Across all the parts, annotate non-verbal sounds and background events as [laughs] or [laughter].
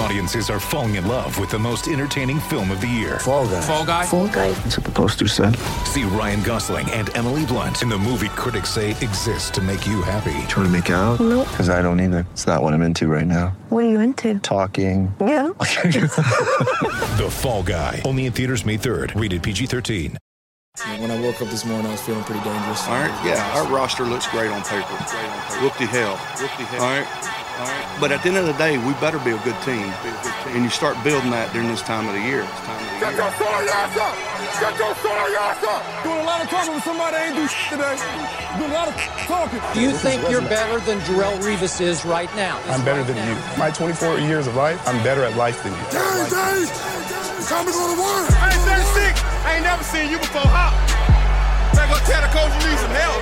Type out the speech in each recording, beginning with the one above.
Audiences are falling in love with the most entertaining film of the year. Fall guy. Fall guy. Fall guy. That's what the poster said. See Ryan Gosling and Emily Blunt in the movie critics say exists to make you happy. Trying to make it out? Nope. Because I don't either. It's not what I'm into right now. What are you into? Talking. Yeah. [laughs] [laughs] The Fall Guy. Only in theaters May 3rd. Rated PG-13. When I woke up this morning, I was feeling pretty dangerous. All right, yeah, our roster looks great on paper. great on paper. Whoop the hell. Whoop the hell. All right. All right. But at the end of the day, we better be a good team. And you start building that during this time of the year. This time of the year. Doing a lot of talking with somebody that ain't do shit today. Doing a lot of talking. Do you think you're better than Darrelle Revis is right now? I'm better than you. My 24 years of life, I'm better at life than you. Dave, Dave, it's time to go to work. I ain't 36. I ain't never seen you before. Hop. Better go tell the coach you need some help.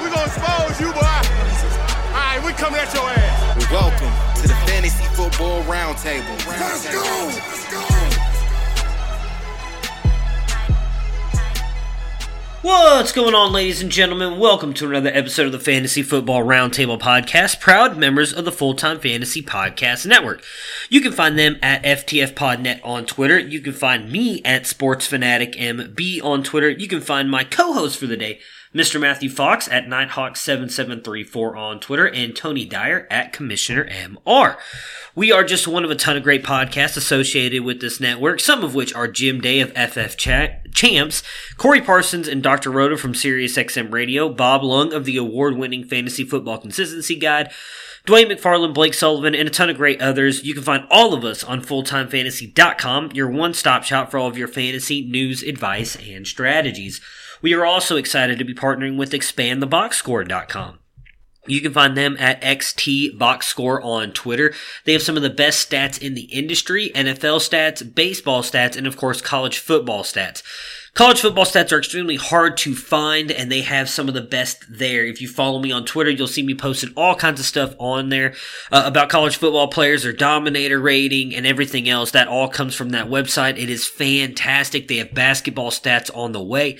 We gonna expose you, boy. All right, we coming at your ass. Welcome to the Fantasy Football Roundtable. Let's go. Let's go. What's going on, ladies and gentlemen? Welcome to another episode of the Fantasy Football Roundtable Podcast, proud members of the Full Time Fantasy Podcast Network. You can find them at FTFPodNet on Twitter. You can find me at SportsFanaticMB on Twitter. You can find my co-host for the day, Mr. Matthew Fox at Nighthawk7734 on Twitter, and Tony Dyer at Commissioner MR. We are just one of a ton of great podcasts associated with this network, some of which are Jim Day of FF Cha- Champs, Corey Parsons and Dr. Roto from SiriusXM Radio, Bob Lung of the award-winning Fantasy Football Consistency Guide, Dwain McFarland, Blake Sullivan, and a ton of great others. You can find all of us on fulltimefantasy.com, your one-stop shop for all of your fantasy news, advice, and strategies. We are also excited to be partnering with expandtheboxscore.com. You can find them at XT Box Score on Twitter. They have some of the best stats in the industry, NFL stats, baseball stats, and of course college football stats. College football stats are extremely hard to find and they have some of the best there. If you follow me on Twitter, you'll see me posting all kinds of stuff on there uh, about college football players, their dominator rating, and everything else. That all comes from that website. It is fantastic. They have basketball stats on the way.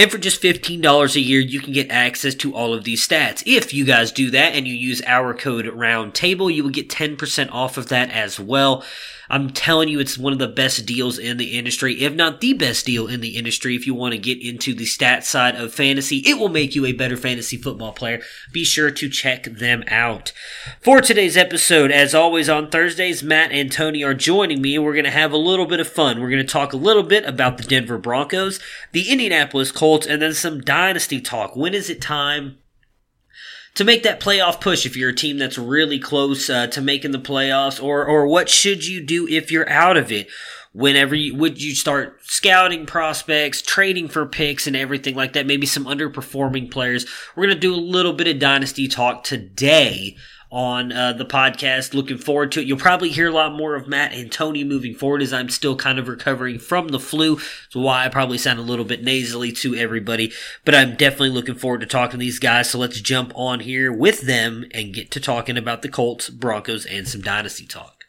And for just $15 a year, you can get access to all of these stats. If you guys do that and you use our code ROUNDTABLE, you will get 10% off of that as well. I'm telling you, it's one of the best deals in the industry, if not the best deal in the industry. If you want to get into the stat side of fantasy, it will make you a better fantasy football player. Be sure to check them out. For today's episode, as always on Thursdays, Matt and Tony are joining me, and we're going to have a little bit of fun. We're going to talk a little bit about the Denver Broncos, the Indianapolis Colts, and then some dynasty talk. When is it time to make that playoff push if you're a team that's really close uh, to making the playoffs or or what should you do if you're out of it? Whenever you would you start scouting prospects trading for picks and everything like that? Maybe some underperforming players. We're to do a little bit of dynasty talk today on uh, the podcast. Looking forward to it. You'll probably hear a lot more of Matt and Tony moving forward as I'm still kind of recovering from the flu. That's why I probably sound a little bit nasally to everybody, but I'm definitely looking forward to talking to these guys. So let's jump on here with them and get to talking about the Colts, Broncos, and some dynasty talk.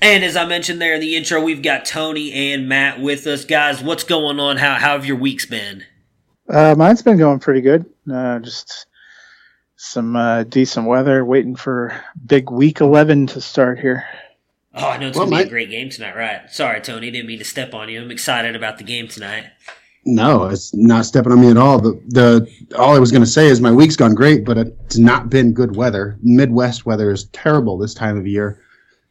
And as I mentioned there in the intro, we've got Tony and Matt with us. Guys, what's going on? How, how have your weeks been? Uh, mine's been going pretty good. Uh, just some uh, decent weather. Waiting for big week eleven to start here. Oh, I know it's Well, going to be a great game tonight, right? Sorry, Tony, didn't mean to step on you. I'm excited about the game tonight. No, it's not stepping on me at all. The the all I was going to say is my week's gone great, but it's not been good weather. Midwest weather is terrible this time of year.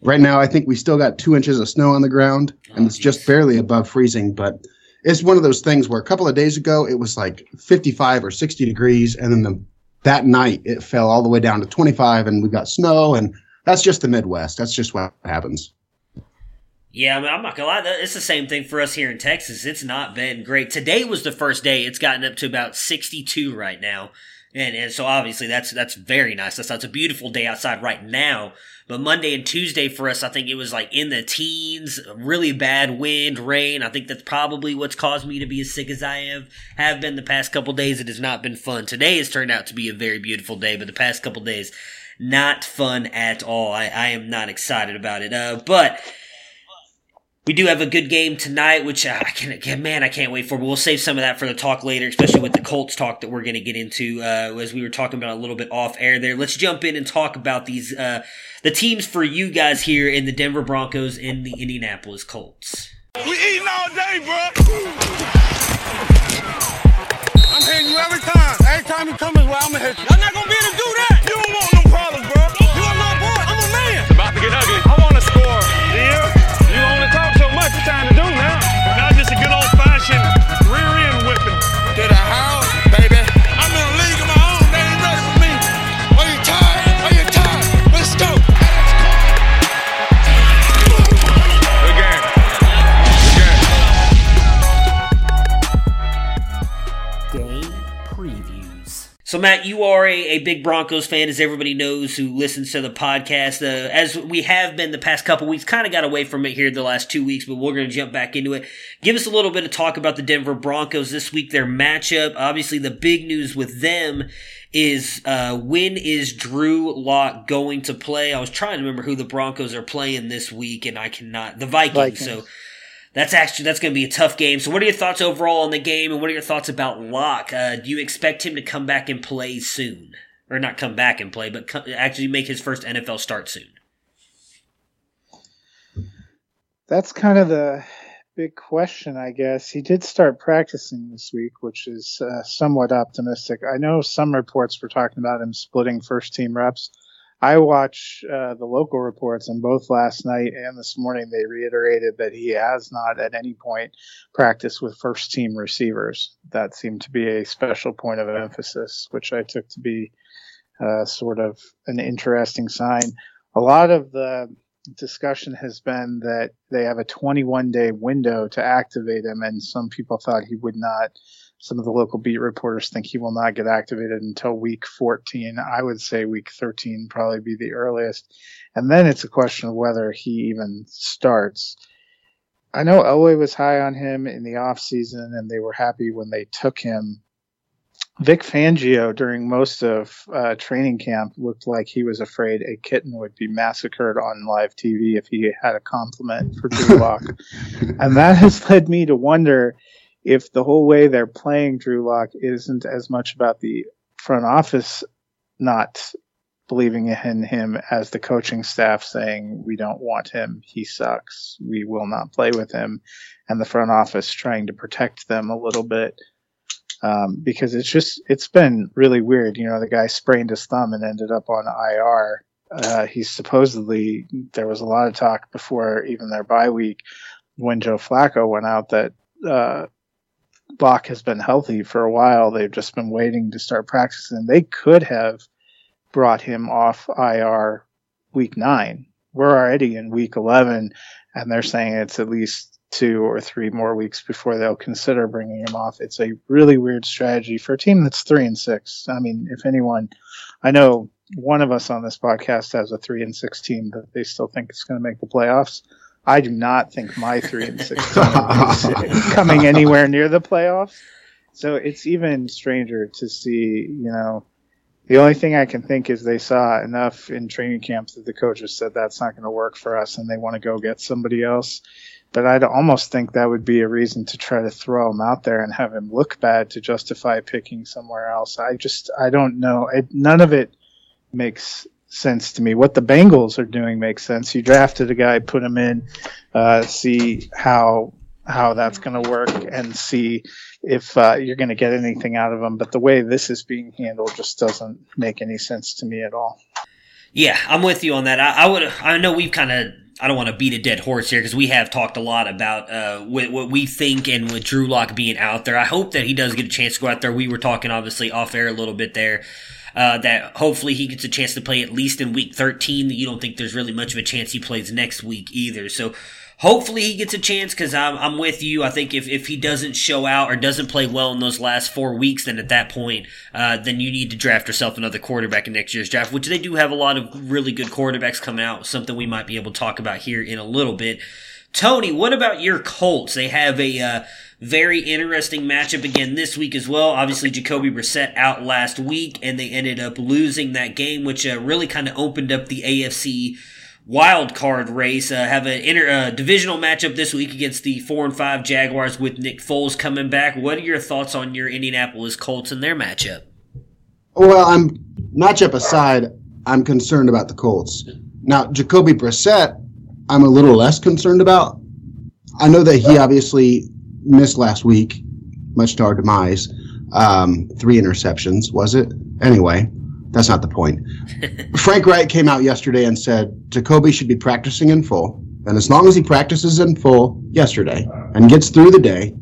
Right now, I think we still got two inches of snow on the ground, and it's just oh, barely above freezing. But it's one of those things where a couple of days ago it was like 55 or 60 degrees, and then the, that night it fell all the way down to 25, and we got snow, and that's just the Midwest. That's just what happens. Yeah, I mean, I'm not gonna lie. It's the same thing for us here in Texas. It's not been great. Today was the first day. It's gotten up to about 62 right now, and and so obviously that's that's very nice. That's that's a beautiful day outside right now. But Monday and Tuesday for us, I think it was like in the teens, really bad wind, rain. I think that's probably what's caused me to be as sick as I have have been the past couple days. It has not been fun. Today has turned out to be a very beautiful day, but the past couple days, not fun at all. I, I am not excited about it. Uh, but we do have a good game tonight, which uh, I can, man, I can't wait for. But we'll save some of that for the talk later, especially with the Colts talk that we're going to get into uh, as we were talking about a little bit off air there. Let's jump in and talk about these uh, the teams for you guys here in the Denver Broncos and the Indianapolis Colts. We eating all day, bro. I'm hitting you every time. Every time you come as well, I'm gonna hit you. Matt, you are a, a big Broncos fan, as everybody knows who listens to the podcast. Uh, as we have been the past couple weeks, kind of got away from it here the last two weeks, but we're going to jump back into it. Give us a little bit of talk about the Denver Broncos this week, their matchup. Obviously, the big news with them is uh, when is Drew Lock going to play? I was trying to remember who the Broncos are playing this week, and I cannot. The Vikings. Vikings. So that's actually that's going to be a tough game. So, what are your thoughts overall on the game, and what are your thoughts about Lock? Uh, do you expect him to come back and play soon, or not come back and play, but actually make his first NFL start soon? That's kind of the big question, I guess. He did start practicing this week, which is uh, somewhat optimistic. I know some reports were talking about him splitting first team reps. I watch uh, the local reports, and both last night and this morning they reiterated that he has not at any point practiced with first team receivers. That seemed to be a special point of emphasis, which I took to be uh, sort of an interesting sign. A lot of the discussion has been that they have a 21 day window to activate him, and some people thought he would not. Some of the local beat reporters think he will not get activated until week 14. I would say week 13 probably be the earliest. And then it's a question of whether he even starts. I know Elway was high on him in the offseason, and they were happy when they took him. Vic Fangio, during most of uh, training camp, looked like he was afraid a kitten would be massacred on live TV if he had a compliment for Drew Lock. [laughs] and that has led me to wonder if the whole way they're playing Drew Lock isn't as much about the front office not believing in him as the coaching staff saying, we don't want him. He sucks. We will not play with him. And the front office trying to protect them a little bit um, because it's just it's been really weird. You know, the guy sprained his thumb and ended up on IR. Uh, he's supposedly there was a lot of talk before even their bye week when Joe Flacco went out that uh, Bach has been healthy for a while. They've just been waiting to start practicing. They could have brought him off IR week nine. We're already in week 11, and they're saying it's at least two or three more weeks before they'll consider bringing him off. It's a really weird strategy for a team that's three and six. I mean, if anyone, I know one of us on this podcast has a three and six team that they still think is going to make the playoffs. I do not think my three and six is [laughs] coming anywhere near the playoffs. So it's even stranger to see, you know, the only thing I can think is they saw enough in training camps that the coaches said that's not going to work for us and they want to go get somebody else but I'd almost think that would be a reason to try to throw him out there and have him look bad to justify picking somewhere else. I just, I don't know. It, none of it makes sense to me. What the Bengals are doing makes sense. You drafted a guy, put him in, uh, see how how that's going to work, and see if uh, you're going to get anything out of him. But the way this is being handled just doesn't make any sense to me at all. Yeah, I'm with you on that. I, I would. I know we've kind of I don't want to beat a dead horse here because we have talked a lot about uh, what, what, we think and with Drew Lock being out there. I hope that he does get a chance to go out there. We were talking obviously off air a little bit there uh, that hopefully he gets a chance to play at least in week 13. You don't think there's really much of a chance he plays next week either. So hopefully he gets a chance because I'm, I'm with you. I think if, if he doesn't show out or doesn't play well in those last four weeks, then at that point, uh, then you need to draft yourself another quarterback in next year's draft, which they do have a lot of really good quarterbacks coming out, something we might be able to talk about here in a little bit. Tony, what about your Colts? They have a uh, very interesting matchup again this week as well. Obviously, Jacoby Brissett out last week, and they ended up losing that game, which uh, really kind of opened up the AFC wild card race. Uh, have an inter uh, divisional matchup this week against the four and five Jaguars with Nick Foles coming back. What are your thoughts on your Indianapolis Colts and their matchup? Well, I'm matchup aside. I'm concerned about the Colts. Now, Jacoby Brissett I'm a little less concerned about. I know that he obviously missed last week, much to our demise. Um, three interceptions, was it? Anyway, that's not the point. [laughs] Frank Reich came out yesterday and said Jacoby should be practicing in full. And as long as he practices in full yesterday and gets through the day,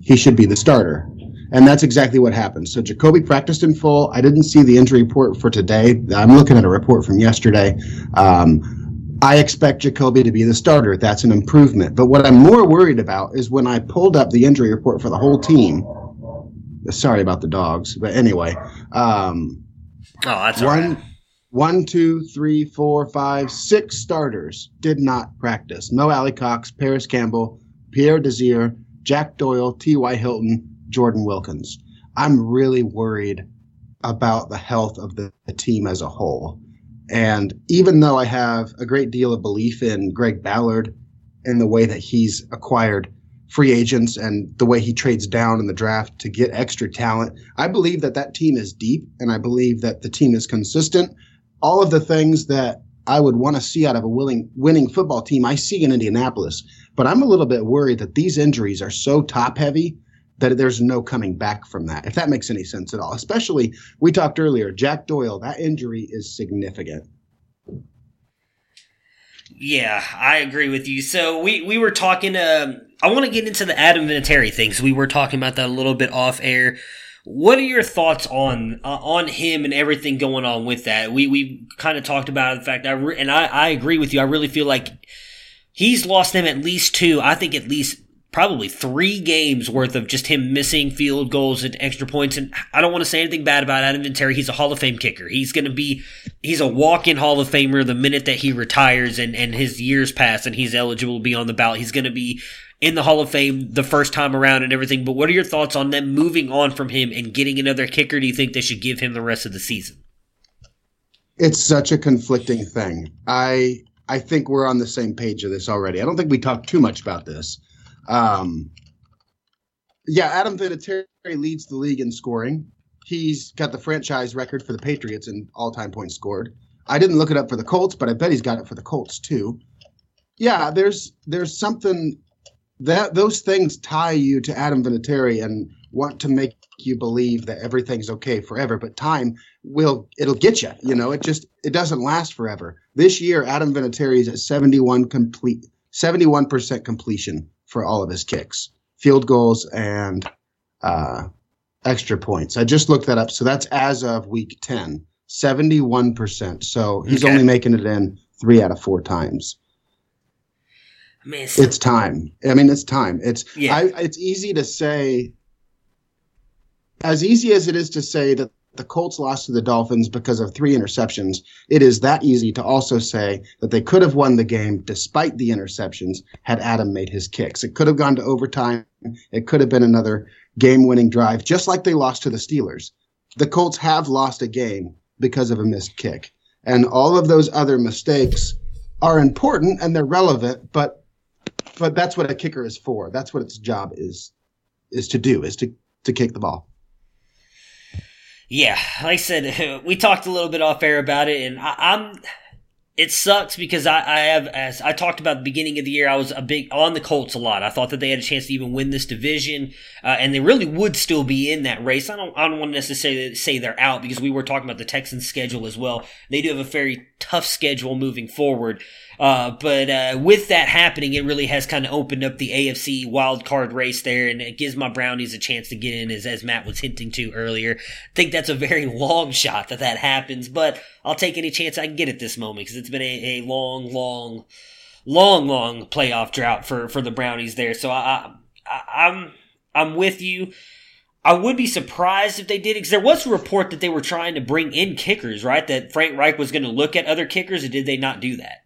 he should be the starter. And that's exactly what happened. So Jacoby practiced in full. I didn't see the injury report for today. I'm looking at a report from yesterday. Um, I expect Jacoby to be the starter. That's an improvement. But what I'm more worried about is when I pulled up the injury report for the whole team. Sorry about the dogs, but anyway. Um, oh, that's one, right. one, two, three, four, five, six starters did not practice. Mo Alie-Cox, Parris Campbell, Pierre Desir, Jack Doyle, T.Y. Hilton, Jordan Wilkins. I'm really worried about the health of the, the team as a whole. And even though I have a great deal of belief in Greg Ballard and the way that he's acquired free agents and the way he trades down in the draft to get extra talent, I believe that that team is deep and I believe that the team is consistent. All of the things that I would want to see out of a willing, winning football team, I see in Indianapolis. But I'm a little bit worried that these injuries are so top heavy that there's no coming back from that, if that makes any sense at all. Especially, we talked earlier, Jack Doyle, that injury is significant. Yeah, I agree with you. So we, we were talking, um, I want to get into the Adam Vinatieri things. We were talking about that a little bit off air. What are your thoughts on uh, on him and everything going on with that? We we kind of talked about the fact I re- and I, I agree with you. I really feel like he's lost them at least two. I think at least probably three games worth of just him missing field goals and extra points. And I don't want to say anything bad about Adam Vinatieri. He's a Hall of Fame kicker. He's going to be, he's a walk-in Hall of Famer the minute that he retires and, and his years pass and he's eligible to be on the ballot. He's going to be in the Hall of Fame the first time around and everything. But what are your thoughts on them moving on from him and getting another kicker? Do you think they should give him the rest of the season? It's such a conflicting thing. I I think we're on the same page of this already. I don't think we talked too much about this. Um, yeah, Adam Vinatieri leads the league in scoring. He's got the franchise record for the Patriots in all-time points scored. I didn't look it up for the Colts, but I bet he's got it for the Colts too. Yeah, there's there's something that those things tie you to Adam Vinatieri and want to make you believe that everything's okay forever. But time will it'll get you. You know, it just it doesn't last forever. This year, Adam Vinatieri is at 71 complete 71 percent completion for all of his kicks, field goals and uh, extra points. I just looked that up. So that's as of week 10, 71%. So he's okay. only making it in three out of four times. I mean, it's, it's time. I mean, it's time. It's yeah. I, it's easy to say, as easy as it is to say that the Colts lost to the Dolphins because of three interceptions, it is that easy to also say that they could have won the game despite the interceptions had Adam made his kicks. It could have gone to overtime. It could have been another game winning drive, just like they lost to the Steelers. The Colts have lost a game because of a missed kick. And all of those other mistakes are important and they're relevant, but but that's what a kicker is for. That's what its job is is to do, is to, to kick the ball. Yeah, like I said, [laughs] we talked a little bit off air about it, and I, am it sucks because I, I have, as I talked about the beginning of the year, I was a big on the Colts a lot. I thought that they had a chance to even win this division, uh, and they really would still be in that race. I don't, I don't want to necessarily say they're out because we were talking about the Texans' schedule as well. They do have a very tough schedule moving forward. Uh, but uh, with that happening, it really has kind of opened up the AFC wild card race there, and it gives my Brownies a chance to get in, as as Matt was hinting to earlier. I think that's a very [laughs] long shot that that happens, but I'll take any chance I can get at this moment because it's been a, a long, long, long, long playoff drought for for the Brownies there. So I, I I'm I'm with you. I would be surprised if they did, because there was a report that they were trying to bring in kickers, right? That Frank Reich was going to look at other kickers, or did they not do that?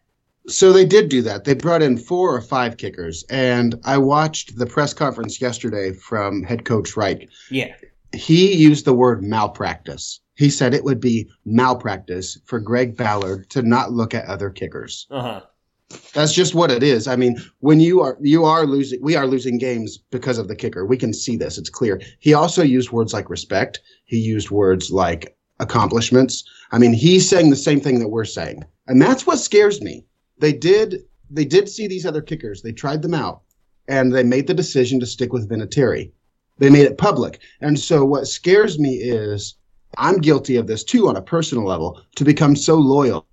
So they did do that. They brought in four or five kickers, and I watched the press conference yesterday from head coach Reich. Yeah. He used the word malpractice. He said it would be malpractice for Greg Ballard to not look at other kickers. Uh huh. That's just what it is. I mean, when you are you are losing, we are losing games because of the kicker. We can see this; it's clear. He also used words like respect. He used words like accomplishments. I mean, he's saying the same thing that we're saying, and that's what scares me. They did they did see these other kickers. They tried them out, and they made the decision to stick with Vinatieri. They made it public, and so what scares me is I'm guilty of this too on a personal level to become so loyal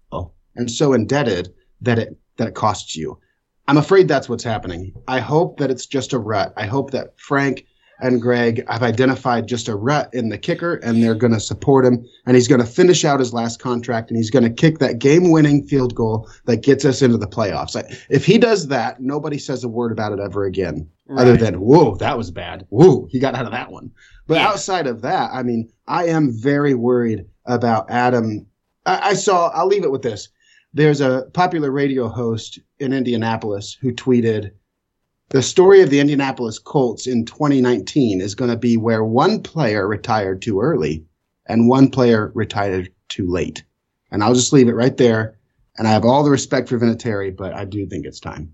and so indebted that it that it costs you. I'm afraid that's what's happening. I hope that it's just a rut. I hope that Frank and Greg have identified just a rut in the kicker and they're going to support him and he's going to finish out his last contract and he's going to kick that game winning field goal that gets us into the playoffs. If he does that, nobody says a word about it ever again right. other than, whoa, that was bad. Whoa, he got out of that one. But yeah. outside of that, I mean, I am very worried about Adam. I, I saw, I'll leave it with this there's a popular radio host in Indianapolis who tweeted, the story of the Indianapolis Colts in 2019 is going to be where one player retired too early and one player retired too late. And I'll just leave it right there. And I have all the respect for Vinatieri, but I do think it's time.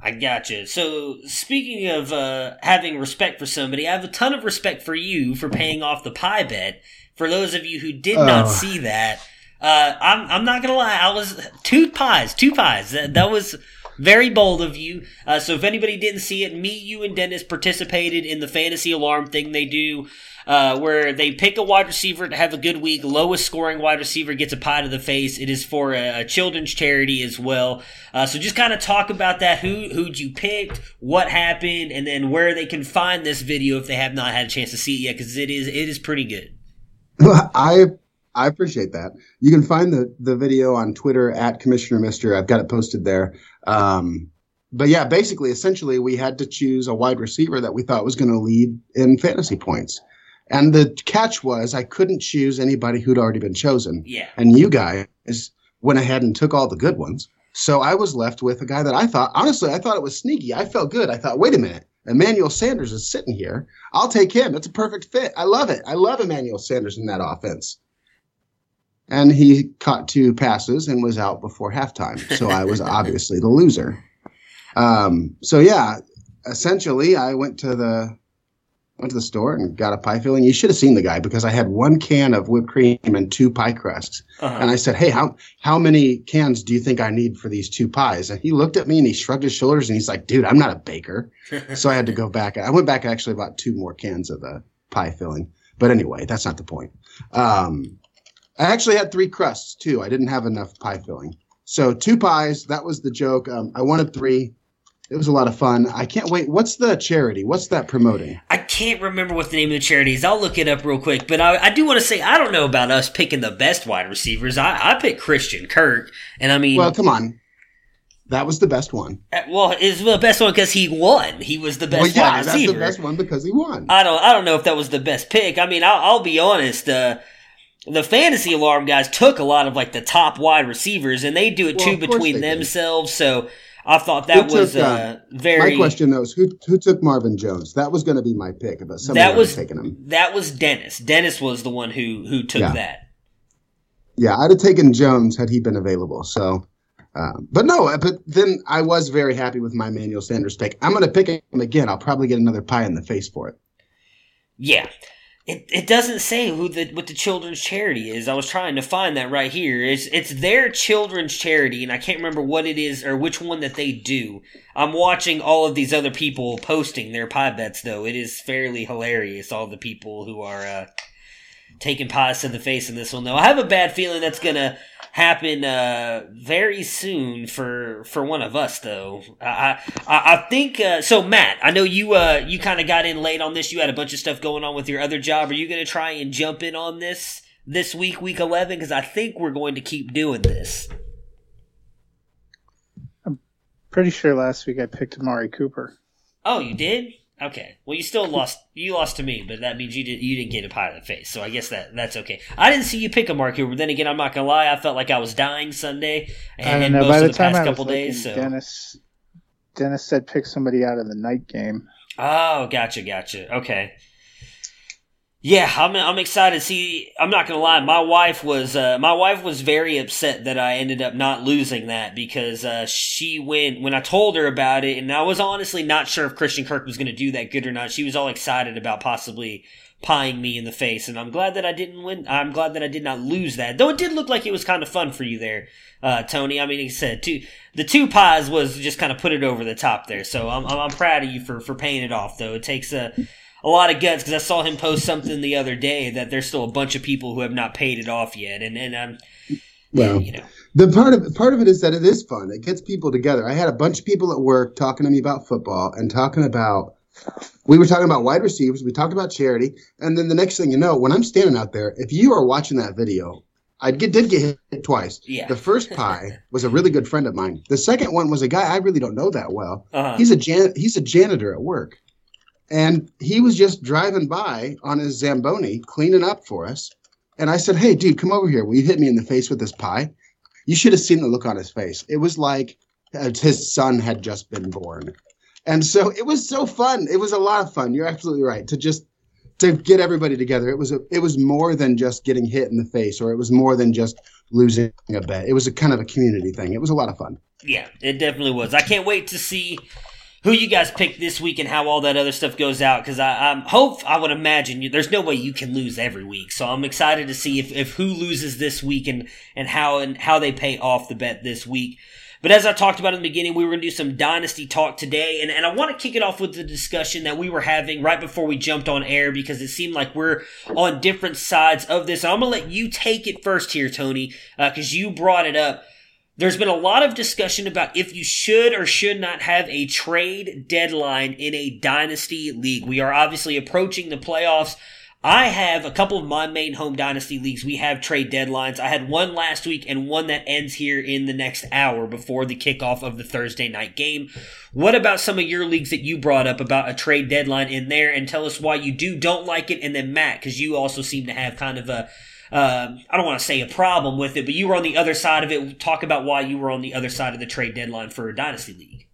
I gotcha. So, speaking of uh, having respect for somebody, I have a ton of respect for you for paying off the pie bet. For those of you who did not oh. see that, uh, I'm I'm not gonna lie. I was two pies, two pies. That, that was very bold of you. Uh, so if anybody didn't see it, me, you, and Dennis participated in the fantasy alarm thing they do. Uh, where they pick a wide receiver to have a good week. Lowest scoring wide receiver gets a pie to the face. It is for a, a children's charity as well. Uh, so just kind of talk about that. Who who'd you picked? What happened? And then where they can find this video if they have not had a chance to see it yet, because it is it is pretty good. [laughs] I I appreciate that. You can find the the video on Twitter at Commissioner Mister. I've got it posted there. Um, but yeah, basically, essentially, we had to choose a wide receiver that we thought was going to lead in fantasy points. And the catch was I couldn't choose anybody who'd already been chosen. Yeah. And you guys went ahead and took all the good ones. So I was left with a guy that I thought, honestly, I thought it was sneaky. I felt good. I thought, wait a minute. Emmanuel Sanders is sitting here. I'll take him. It's a perfect fit. I love it. I love Emmanuel Sanders in that offense and he caught two passes and was out before halftime. So I was [laughs] obviously the loser. Um, so yeah, essentially, I went to the went to the store and got a pie filling. You should have seen the guy because I had one can of whipped cream and two pie crusts. Uh-huh. And I said, "Hey, how how many cans do you think I need for these two pies?" And he looked at me and he shrugged his shoulders and he's like, "Dude, I'm not a baker." [laughs] so I had to go back. I went back actually about two more cans of the pie filling. But anyway, that's not the point. Um, I actually had three crusts too. I didn't have enough pie filling. So two pies. That was the joke. Um, I wanted three. It was a lot of fun. I can't wait. What's the charity? What's that promoting? I can't remember what the name of the charity is. I'll look it up real quick. But I, I do want to say I don't know about us picking the best wide receivers. I, I picked Christian Kirk, and I mean, well, come on. That was the best one. Uh, well, it's the best one because he won. He was the best well, yeah, wide receiver. That's the best one because he won. I don't. I don't know if that was the best pick. I mean, I'll, I'll be honest. Uh, the fantasy alarm guys took a lot of like the top wide receivers and they do it well, too between themselves. Did. So I thought that who was took, uh, uh, very. My question though is who who took Marvin Jones? That was going to be my pick, about somebody that was taken him. That was Dennis. Dennis was the one who who took yeah. that. Yeah, I'd have taken Jones had he been available. So, um, but no, uh, but then I was very happy with my Manuel Sanders pick. I'm going to pick him again. I'll probably get another pie in the face for it. Yeah. It, it doesn't say who the what the children's charity is. I was trying to find that right here. It's it's their children's charity, and I can't remember what it is or which one that they do. I'm watching all of these other people posting their pie bets, though. It is fairly hilarious. All the people who are uh, taking pies to the face in this one, though. I have a bad feeling that's gonna happen uh, very soon for for one of us though. I I, I think uh, so. Matt, I know you uh, you kind of got in late on this. You had a bunch of stuff going on with your other job. Are you going to try and jump in on this this week, week eleven? Because I think we're going to keep doing this. I'm pretty sure last week I picked Amari Cooper. Oh, you did? Okay. Well, you still lost. You lost to me, but that means you did. You didn't get a pie in the face. So I guess that that's okay. I didn't see you pick Amari Cooper. Then again, I'm not gonna lie. I felt like I was dying Sunday and, most By of the the time past couple looking, days. So. Dennis Dennis said pick somebody out of the night game. Oh, gotcha, gotcha. Okay. Yeah, I'm I'm excited. See, I'm not gonna lie. My wife was uh, my wife was very upset that I ended up not losing that because uh, she went when I told her about it, and I was honestly not sure if Christian Kirk was gonna do that good or not. She was all excited about possibly pieing me in the face, and I'm glad that I didn't win. I'm glad that I did not lose that, though it did look like it was kind of fun for you there, uh, Tony. I mean, he said, two the two pies was just kind of put it over the top there. So I'm I'm, proud of you for for paying it off. Though it takes a a lot of guts because I saw him post something the other day that there's still a bunch of people who have not paid it off yet, and and I'm Well, you know, the part of part of it is that it is fun. It gets people together. I had a bunch of people at work talking to me about football and talking about. We were talking about wide receivers. We talked about charity, and then the next thing you know, when I'm standing out there, if you are watching that video, I get, did get hit twice. Yeah. The first pie was a really good friend of mine. The second one was a guy I really don't know that well. Uh-huh. He's a jan- he's a janitor at work, and he was just driving by on his zamboni cleaning up for us. And I said, "Hey, dude, come over here. Will you hit me in the face with this pie?" You should have seen the look on his face. It was like uh, his son had just been born. And so it was so fun. It was a lot of fun. You're absolutely right. To just to get everybody together. It was a, it was more than just getting hit in the face or it was more than just losing a bet. It was a kind of a community thing. It was a lot of fun. yeah, it definitely was. I can't wait to see who you guys pick this week and how all that other stuff goes out because I I'm hope I would imagine you, there's no way you can lose every week. So I'm excited to see if, if who loses this week and and how and how they pay off the bet this week. But as I talked about in the beginning, we were going to do some dynasty talk today, and, and I want to kick it off with the discussion that we were having right before we jumped on air because it seemed like we're on different sides of this. I'm going to let you take it first here, Tony, uh, because you brought it up. There's been a lot of discussion about if you should or should not have a trade deadline in a dynasty league. We are obviously approaching the playoffs. I have a couple of my main home dynasty leagues. We have trade deadlines. I had one last week and one that ends here in the next hour before the kickoff of the Thursday night game. What about some of your leagues that you brought up about a trade deadline in there and tell us why you do, don't like it? And then Matt, because you also seem to have kind of a, uh, I don't want to say a problem with it, but you were on the other side of it. Talk about why you were on the other side of the trade deadline for dynasty league.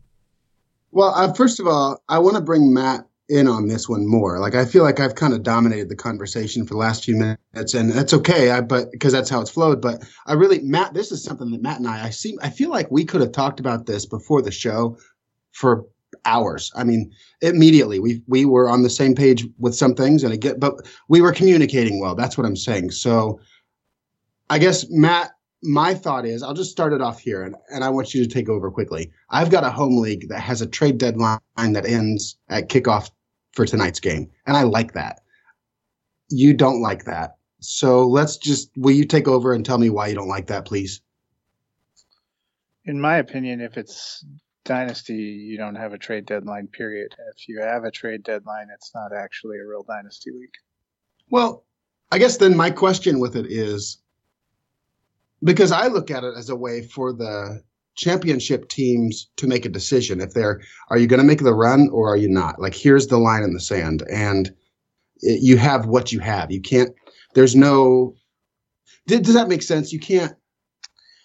Well, uh, first of all, I want to bring Matt in on this one more. Like I feel like I've kind of dominated the conversation for the last few minutes, and that's okay. I but because that's how it's flowed. But I really, Matt, this is something that Matt and I, I see. I feel like we could have talked about this before the show for hours. I mean, immediately we we were on the same page with some things, and again, but we were communicating well. That's what I'm saying. So, I guess Matt. My thought is, I'll just start it off here, and, and I want you to take over quickly. I've got a home league that has a trade deadline that ends at kickoff for tonight's game. And I like that. You don't like that. So let's just, will you take over and tell me why you don't like that, please? In my opinion, if it's dynasty, you don't have a trade deadline, period. If you have a trade deadline, it's not actually a real dynasty league. Well, I guess then my question with it is because I look at it as a way for the championship teams to make a decision if they're are you going to make the run or are you not like here's the line in the sand and it, you have what you have you can't there's no does, does that make sense you can't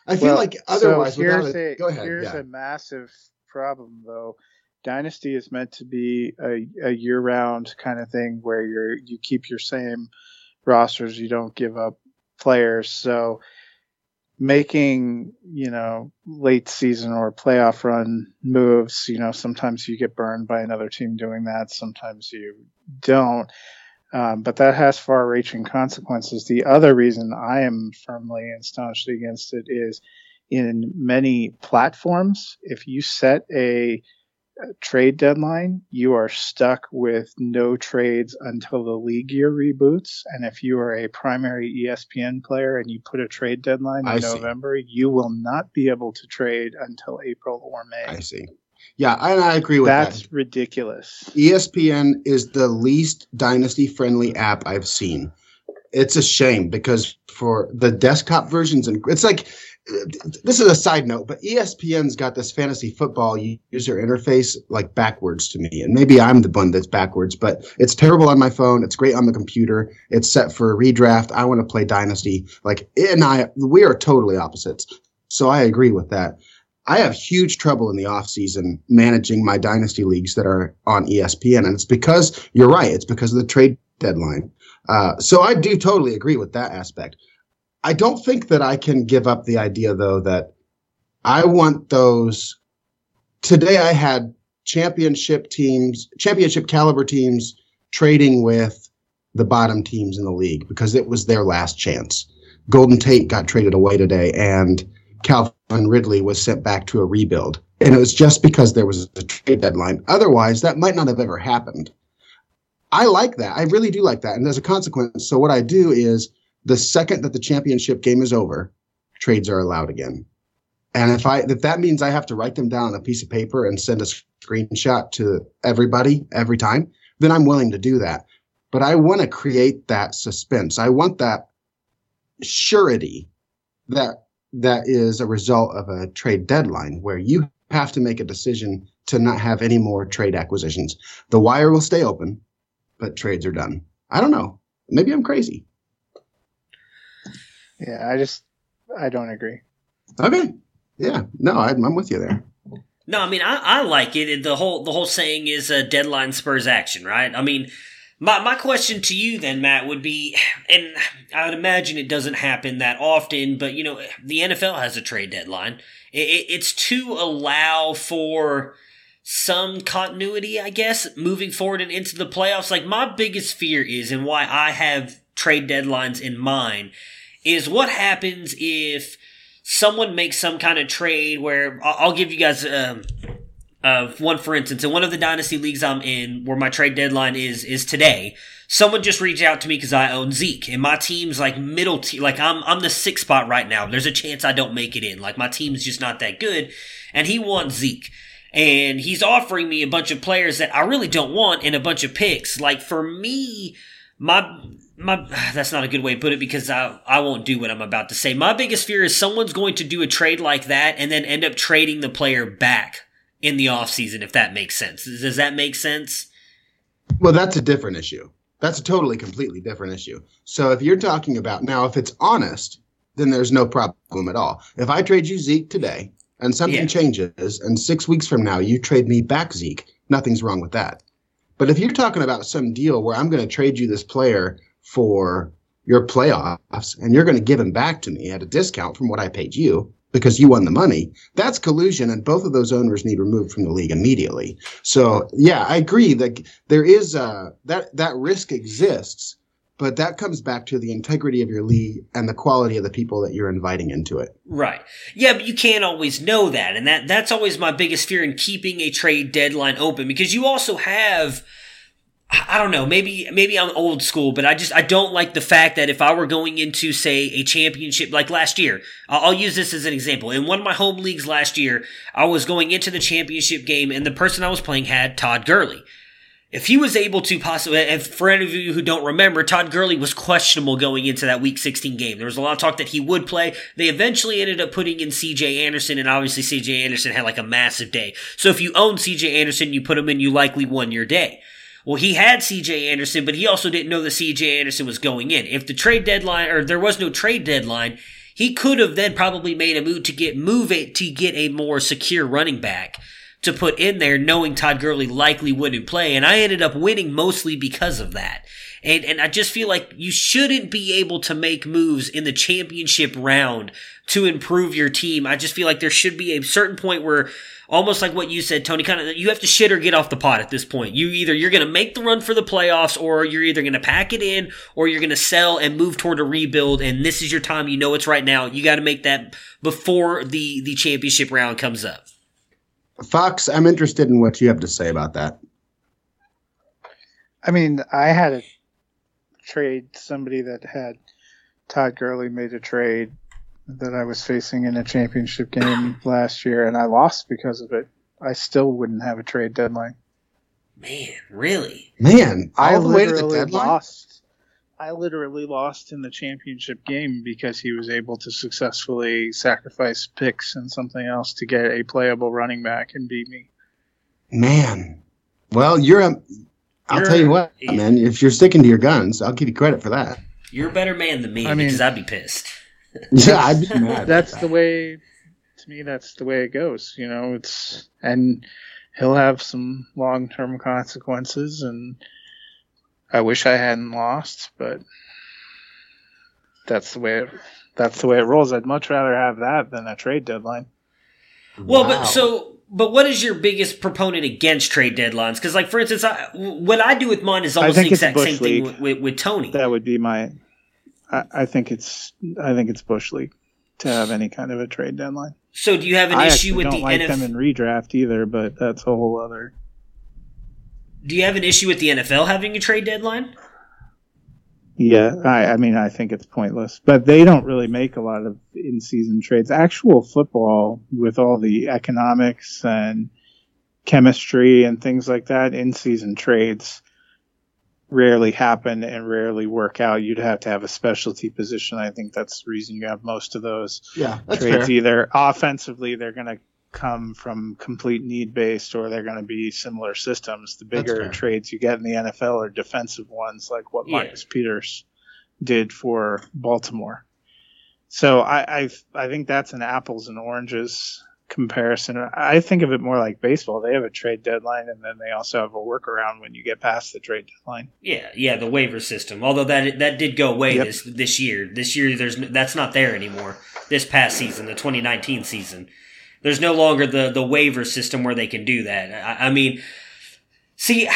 i feel Well, like otherwise so here's a go ahead here's yeah. a massive problem though. Dynasty is meant to be a, a year round kind of thing where you're you keep your same rosters, you don't give up players. So making, you know, late season or playoff run moves, you know, sometimes you get burned by another team doing that, sometimes you don't. Um, but that has far reaching consequences. The other reason I am firmly and staunchly against it is in many platforms, if you set a, a trade deadline, you are stuck with no trades until the league year reboots. And if you are a primary ESPN player and you put a trade deadline in I see. November, you will not be able to trade until April or May. I see. Yeah, and I agree with That's that. That's ridiculous. ESPN is the least dynasty friendly app I've seen. It's a shame because for the desktop versions and it's like this is a side note, but ESPN's got this fantasy football user interface like backwards to me. And maybe I'm the one that's backwards, but it's terrible on my phone. It's great on the computer. It's set for a redraft. I want to play dynasty. Like it and I we are totally opposites. So I agree with that. I have huge trouble in the off season managing my dynasty leagues that are on ESPN, and it's because you're right. It's because of the trade deadline. Uh, so I do totally agree with that aspect. I don't think that I can give up the idea though that I want those. Today I had championship teams, championship caliber teams trading with the bottom teams in the league because it was their last chance. Golden Tate got traded away today, and Calvin Ridley was sent back to a rebuild. And it was just because there was a trade deadline. Otherwise, that might not have ever happened. I like that. I really do like that. And as a consequence, so what I do is the second that the championship game is over, trades are allowed again. And if I if that means I have to write them down on a piece of paper and send a screenshot to everybody every time, then I'm willing to do that. But I want to create that suspense. I want that surety that that is a result of a trade deadline where you have to make a decision to not have any more trade acquisitions. The wire will stay open, but trades are done. I don't know. Maybe I'm crazy. Yeah, I just I don't agree. Okay. Yeah. No, I'm, I'm with you there. No, I mean I, I like it. The whole the whole saying is uh, deadline spurs action, right? I mean, my my question to you then, Matt, would be, and I would imagine it doesn't happen that often, but you know, the NFL has a trade deadline. It, it, it's to allow for some continuity, I guess, moving forward and into the playoffs. Like my biggest fear is, and why I have trade deadlines in mind, is what happens if someone makes some kind of trade where I'll, I'll give you guys um, uh, one for instance in one of the dynasty leagues I'm in where my trade deadline is is today. Someone just reached out to me because I own Zeke and my team's like middle te- like I'm I'm the sixth spot right now. There's a chance I don't make it in. Like my team's just not that good, and he wants Zeke. And he's offering me a bunch of players that I really don't want and a bunch of picks. Like for me, my my [sighs] that's not a good way to put it because I I won't do what I'm about to say. My biggest fear is someone's going to do a trade like that and then end up trading the player back in the offseason if that makes sense. Does that make sense? Well, that's a different issue. That's a totally completely different issue. So if you're talking about now if it's honest, then there's no problem at all. If I trade you Zeke today and something Yeah. changes and 6 weeks from now you trade me back Zeke, nothing's wrong with that. But if you're talking about some deal where I'm going to trade you this player for your playoffs and you're going to give him back to me at a discount from what I paid you because you won the money, that's collusion and both of those owners need removed from the league immediately. So, yeah, I agree that there is uh that that risk exists, but that comes back to the integrity of your league and the quality of the people that you're inviting into it. Right. Yeah, but you can't always know that. And that that's always my biggest fear in keeping a trade deadline open because you also have I don't know, maybe maybe I'm old school, but I just I don't like the fact that if I were going into say a championship like last year, I'll, use this as an example. In one of my home leagues last year, I was going into the championship game and the person I was playing had Todd Gurley. If he was able to possibly, for any of you who don't remember, Todd Gurley was questionable going into that Week 16 game. There was a lot of talk that he would play. They eventually ended up putting in C.J. Anderson, and obviously C.J. Anderson had like a massive day. So if you own C.J. Anderson, you put him in, you likely won your day. Well, he had C.J. Anderson, but he also didn't know that C.J. Anderson was going in. If the trade deadline, or there was no trade deadline, he could have then probably made a move to get move it to get a more secure running back to put in there, knowing Todd Gurley likely wouldn't play, and I ended up winning mostly because of that. And and I just feel like you shouldn't be able to make moves in the championship round to improve your team. I just feel like there should be a certain point where almost like what you said, Tony, kind of you have to shit or get off the pot at this point. You either you're going to make the run for the playoffs or you're either going to pack it in or you're going to sell and move toward a rebuild and this is your time. You know it's right now. You got to make that before the the championship round comes up. Fox, I'm interested in what you have to say about that. I mean, I had to trade somebody that had Todd Gurley made a trade that I was facing in a championship game last year, and I lost because of it. I still wouldn't have a trade deadline. Man, really? Man, I literally lost. I literally lost in the championship game because he was able to successfully sacrifice picks and something else to get a playable running back and beat me. Man, well, you're a. I'll You're- tell you what, man. If you're sticking to your guns, I'll give you credit for that. You're a better man than me I mean- because I'd be pissed. [laughs] Yeah, I'd be mad. That's the way. To me, that's the way it goes. You know, it's and he'll have some long-term consequences, and I wish I hadn't lost, but that's the way. It, that's the way it rolls. I'd much rather have that than a trade deadline. Well, but so, but what is your biggest proponent against trade deadlines? Because, like, for instance, I, what I do with mine is almost the exact Bush same thing with, with, with Tony. That would be my. I, I think it's. I think it's bush league to have any kind of a trade deadline. So, do you have an I issue with don't the like NFL? them in redraft either, but that's a whole other. do you have an issue with the NFL having a trade deadline? Yeah, I, I mean, I think it's pointless, but they don't really make a lot of in-season trades. Actual football, with all the economics and chemistry and things like that, in-season trades rarely happen and rarely work out. You'd have to have a specialty position. I think that's the reason you have most of those Yeah, that's trades. fair. Either offensively, they're going to come from complete need based, or they're going to be similar systems. The bigger trades you get in the NFL are defensive ones, like what Yeah. Marcus Peters did for Baltimore. So I, I I think that's an apples and oranges comparison. I think of it more like baseball. They have a trade deadline, and then they also have a workaround when you get past the trade deadline. Yeah, yeah, the waiver system. Although that that did go away Yep. this this year. This year, there's that's not there anymore. This past season, the 2019 season, there's no longer the the waiver system where they can do that. I, I mean, see,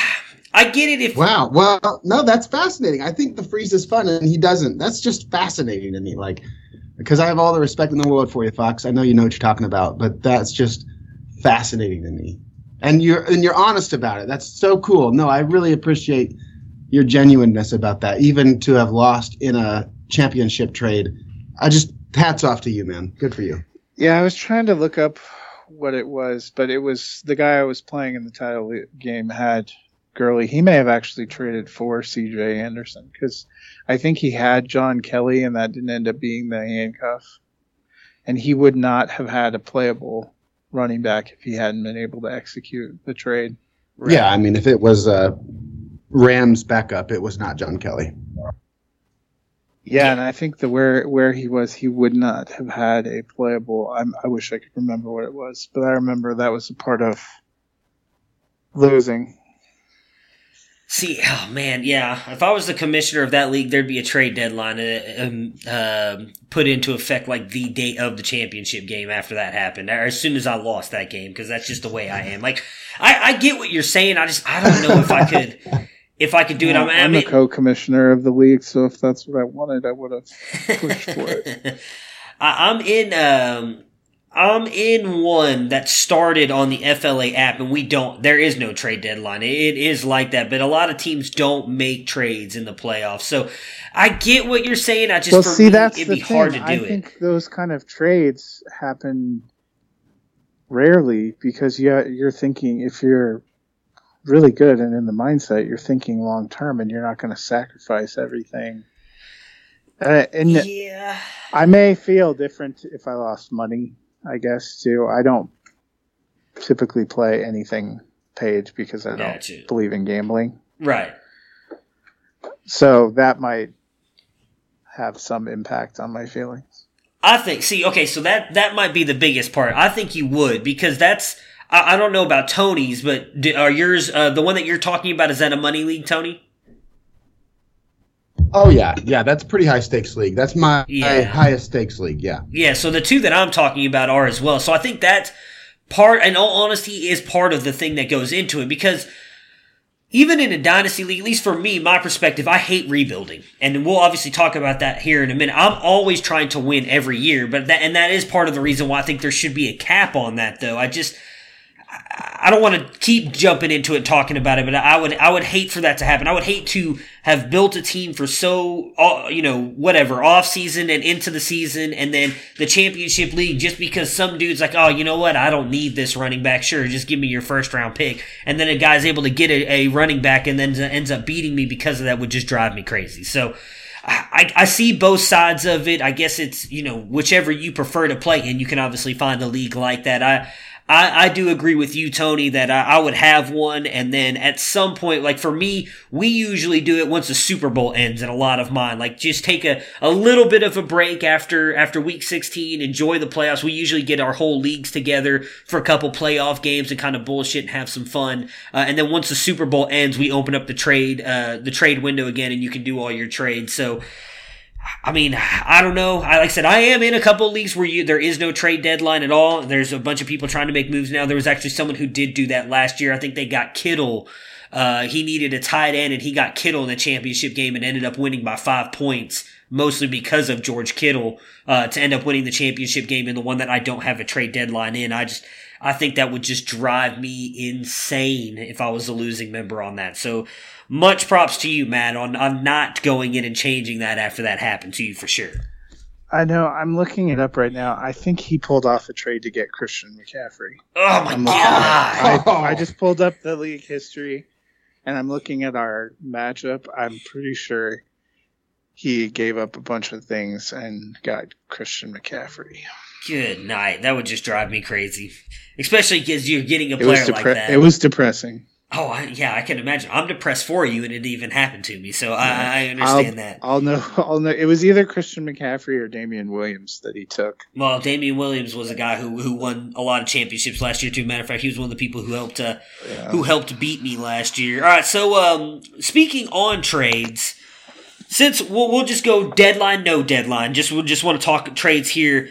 I get it if Wow. Well, no, that's fascinating. I think the freeze is fun, and he doesn't. That's just fascinating to me. Like, because I have all the respect in the world for you, Fox. I know you know what you're talking about, but that's just fascinating to me. And you're and you're honest about it. That's so cool. No, I really appreciate your genuineness about that. Even to have lost in a championship trade, I just hats off to you, man. Good for you. Yeah, I was trying to look up what it was, but it was the guy I was playing in the title game had Gurley. He may have actually traded for C.J. Anderson because I think he had John Kelly, and that didn't end up being the handcuff. And he would not have had a playable running back if he hadn't been able to execute the trade. Yeah, I mean, if it was uh, Rams backup, it was not John Kelly. Yeah, and I think the where where he was, he would not have had a playable. I'm, I wish I could remember what it was, but I remember that was a part of losing. See, oh man, yeah. If I was the commissioner of that league, there'd be a trade deadline uh, um, um, put into effect like the date of the championship game after that happened, or as soon as I lost that game, because that's just the way I am. Like, I, I get what you're saying. I just, I don't know if I could, if I could do it. I'm, I'm mean, a co-commissioner of the league, so if that's what I wanted, I would have pushed for it. [laughs] I, I'm in um I'm in one that started on the FLA app and we don't there is no trade deadline. It is like that, but a lot of teams don't make trades in the playoffs. So I get what you're saying. I just well, see, me, that's it'd the be thing. hard to I do it. think those kind of trades happen rarely because yeah, you're thinking if you're really good and in the mindset, you're thinking long term, and you're not going to sacrifice everything. Uh, and yeah, I may feel different if I lost money. I guess too. I don't typically play anything paid because I don't Gotcha. believe in gambling. Right. So that might have some impact on my feelings. I think. See, okay, so that that might be the biggest part. I think you would because that's. I, I don't know about Tony's, but do, are yours uh, the one that you're talking about? Is that a money league, Tony? Oh yeah, yeah, that's pretty high stakes league. That's my, Yeah. highest stakes league. Yeah. Yeah, so the two that I'm talking about are as well. So I think that part, in all honesty, is part of the thing that goes into it because even in a dynasty league, at least for me, my perspective, I hate rebuilding, and we'll obviously talk about that here in a minute. I'm always trying to win every year, but that and that is part of the reason why I think there should be a cap on that. Though I just I don't want to keep jumping into it talking about it, but I would I would hate for that to happen. I would hate to have built a team for so uh, you know whatever off season and into the season, and then the championship league just because some dude's like, oh, you know what, I don't need this running back. Sure, just give me your first round pick, and then a guy's able to get a, a running back and then ends up beating me because of that would just drive me crazy. So. I, I see both sides of it. I guess it's, you know, whichever you prefer to play in, you can obviously find a league like that. I, I, I do agree with you, Tony, that I, I would have one. And then at some point, like for me, we usually do it once the Super Bowl ends in a lot of mine. Like just take a, a little bit of a break after, after week 16, enjoy the playoffs. We usually get our whole leagues together for a couple playoff games and kind of bullshit and have some fun. Uh, and then once the Super Bowl ends, we open up the trade, uh, the trade window again and you can do all your trades. So, I mean, I don't know. I, like I said, I am in a couple leagues where you, there is no trade deadline at all. There's a bunch of people trying to make moves now. There was actually someone who did do that last year. I think they got Kittle. Uh, he needed a tight end and he got Kittle in the championship game and ended up winning by five points, mostly because of George Kittle, uh, to end up winning the championship game in the one that I don't have a trade deadline in. I just, I think that would just drive me insane if I was a losing member on that. So, much props to you, Matt, on, on not going in and changing that after that happened to you for sure. I know. I'm looking it up right now. I think he pulled off a trade to get Christian McCaffrey. Oh my I'm god! I, oh. I just pulled up the league history, and I'm looking at our matchup. I'm pretty sure he gave up a bunch of things and got Christian McCaffrey. Good night. That would just drive me crazy, especially because you're getting a It was player like depre- that. It was depressing. Oh, I, yeah, I can imagine. I'm depressed for you, and it even happened to me, so I, I understand I'll, that. I'll know. [laughs] I'll know. It was either Christian McCaffrey or Damien Williams that he took. Well, Damien Williams was a guy who who won a lot of championships last year. Too matter of fact, he was one of the people who helped uh, who helped beat me last year. All right, so um, speaking on trades, since we'll, we'll just go deadline, no deadline. Just we'll just want to talk trades here.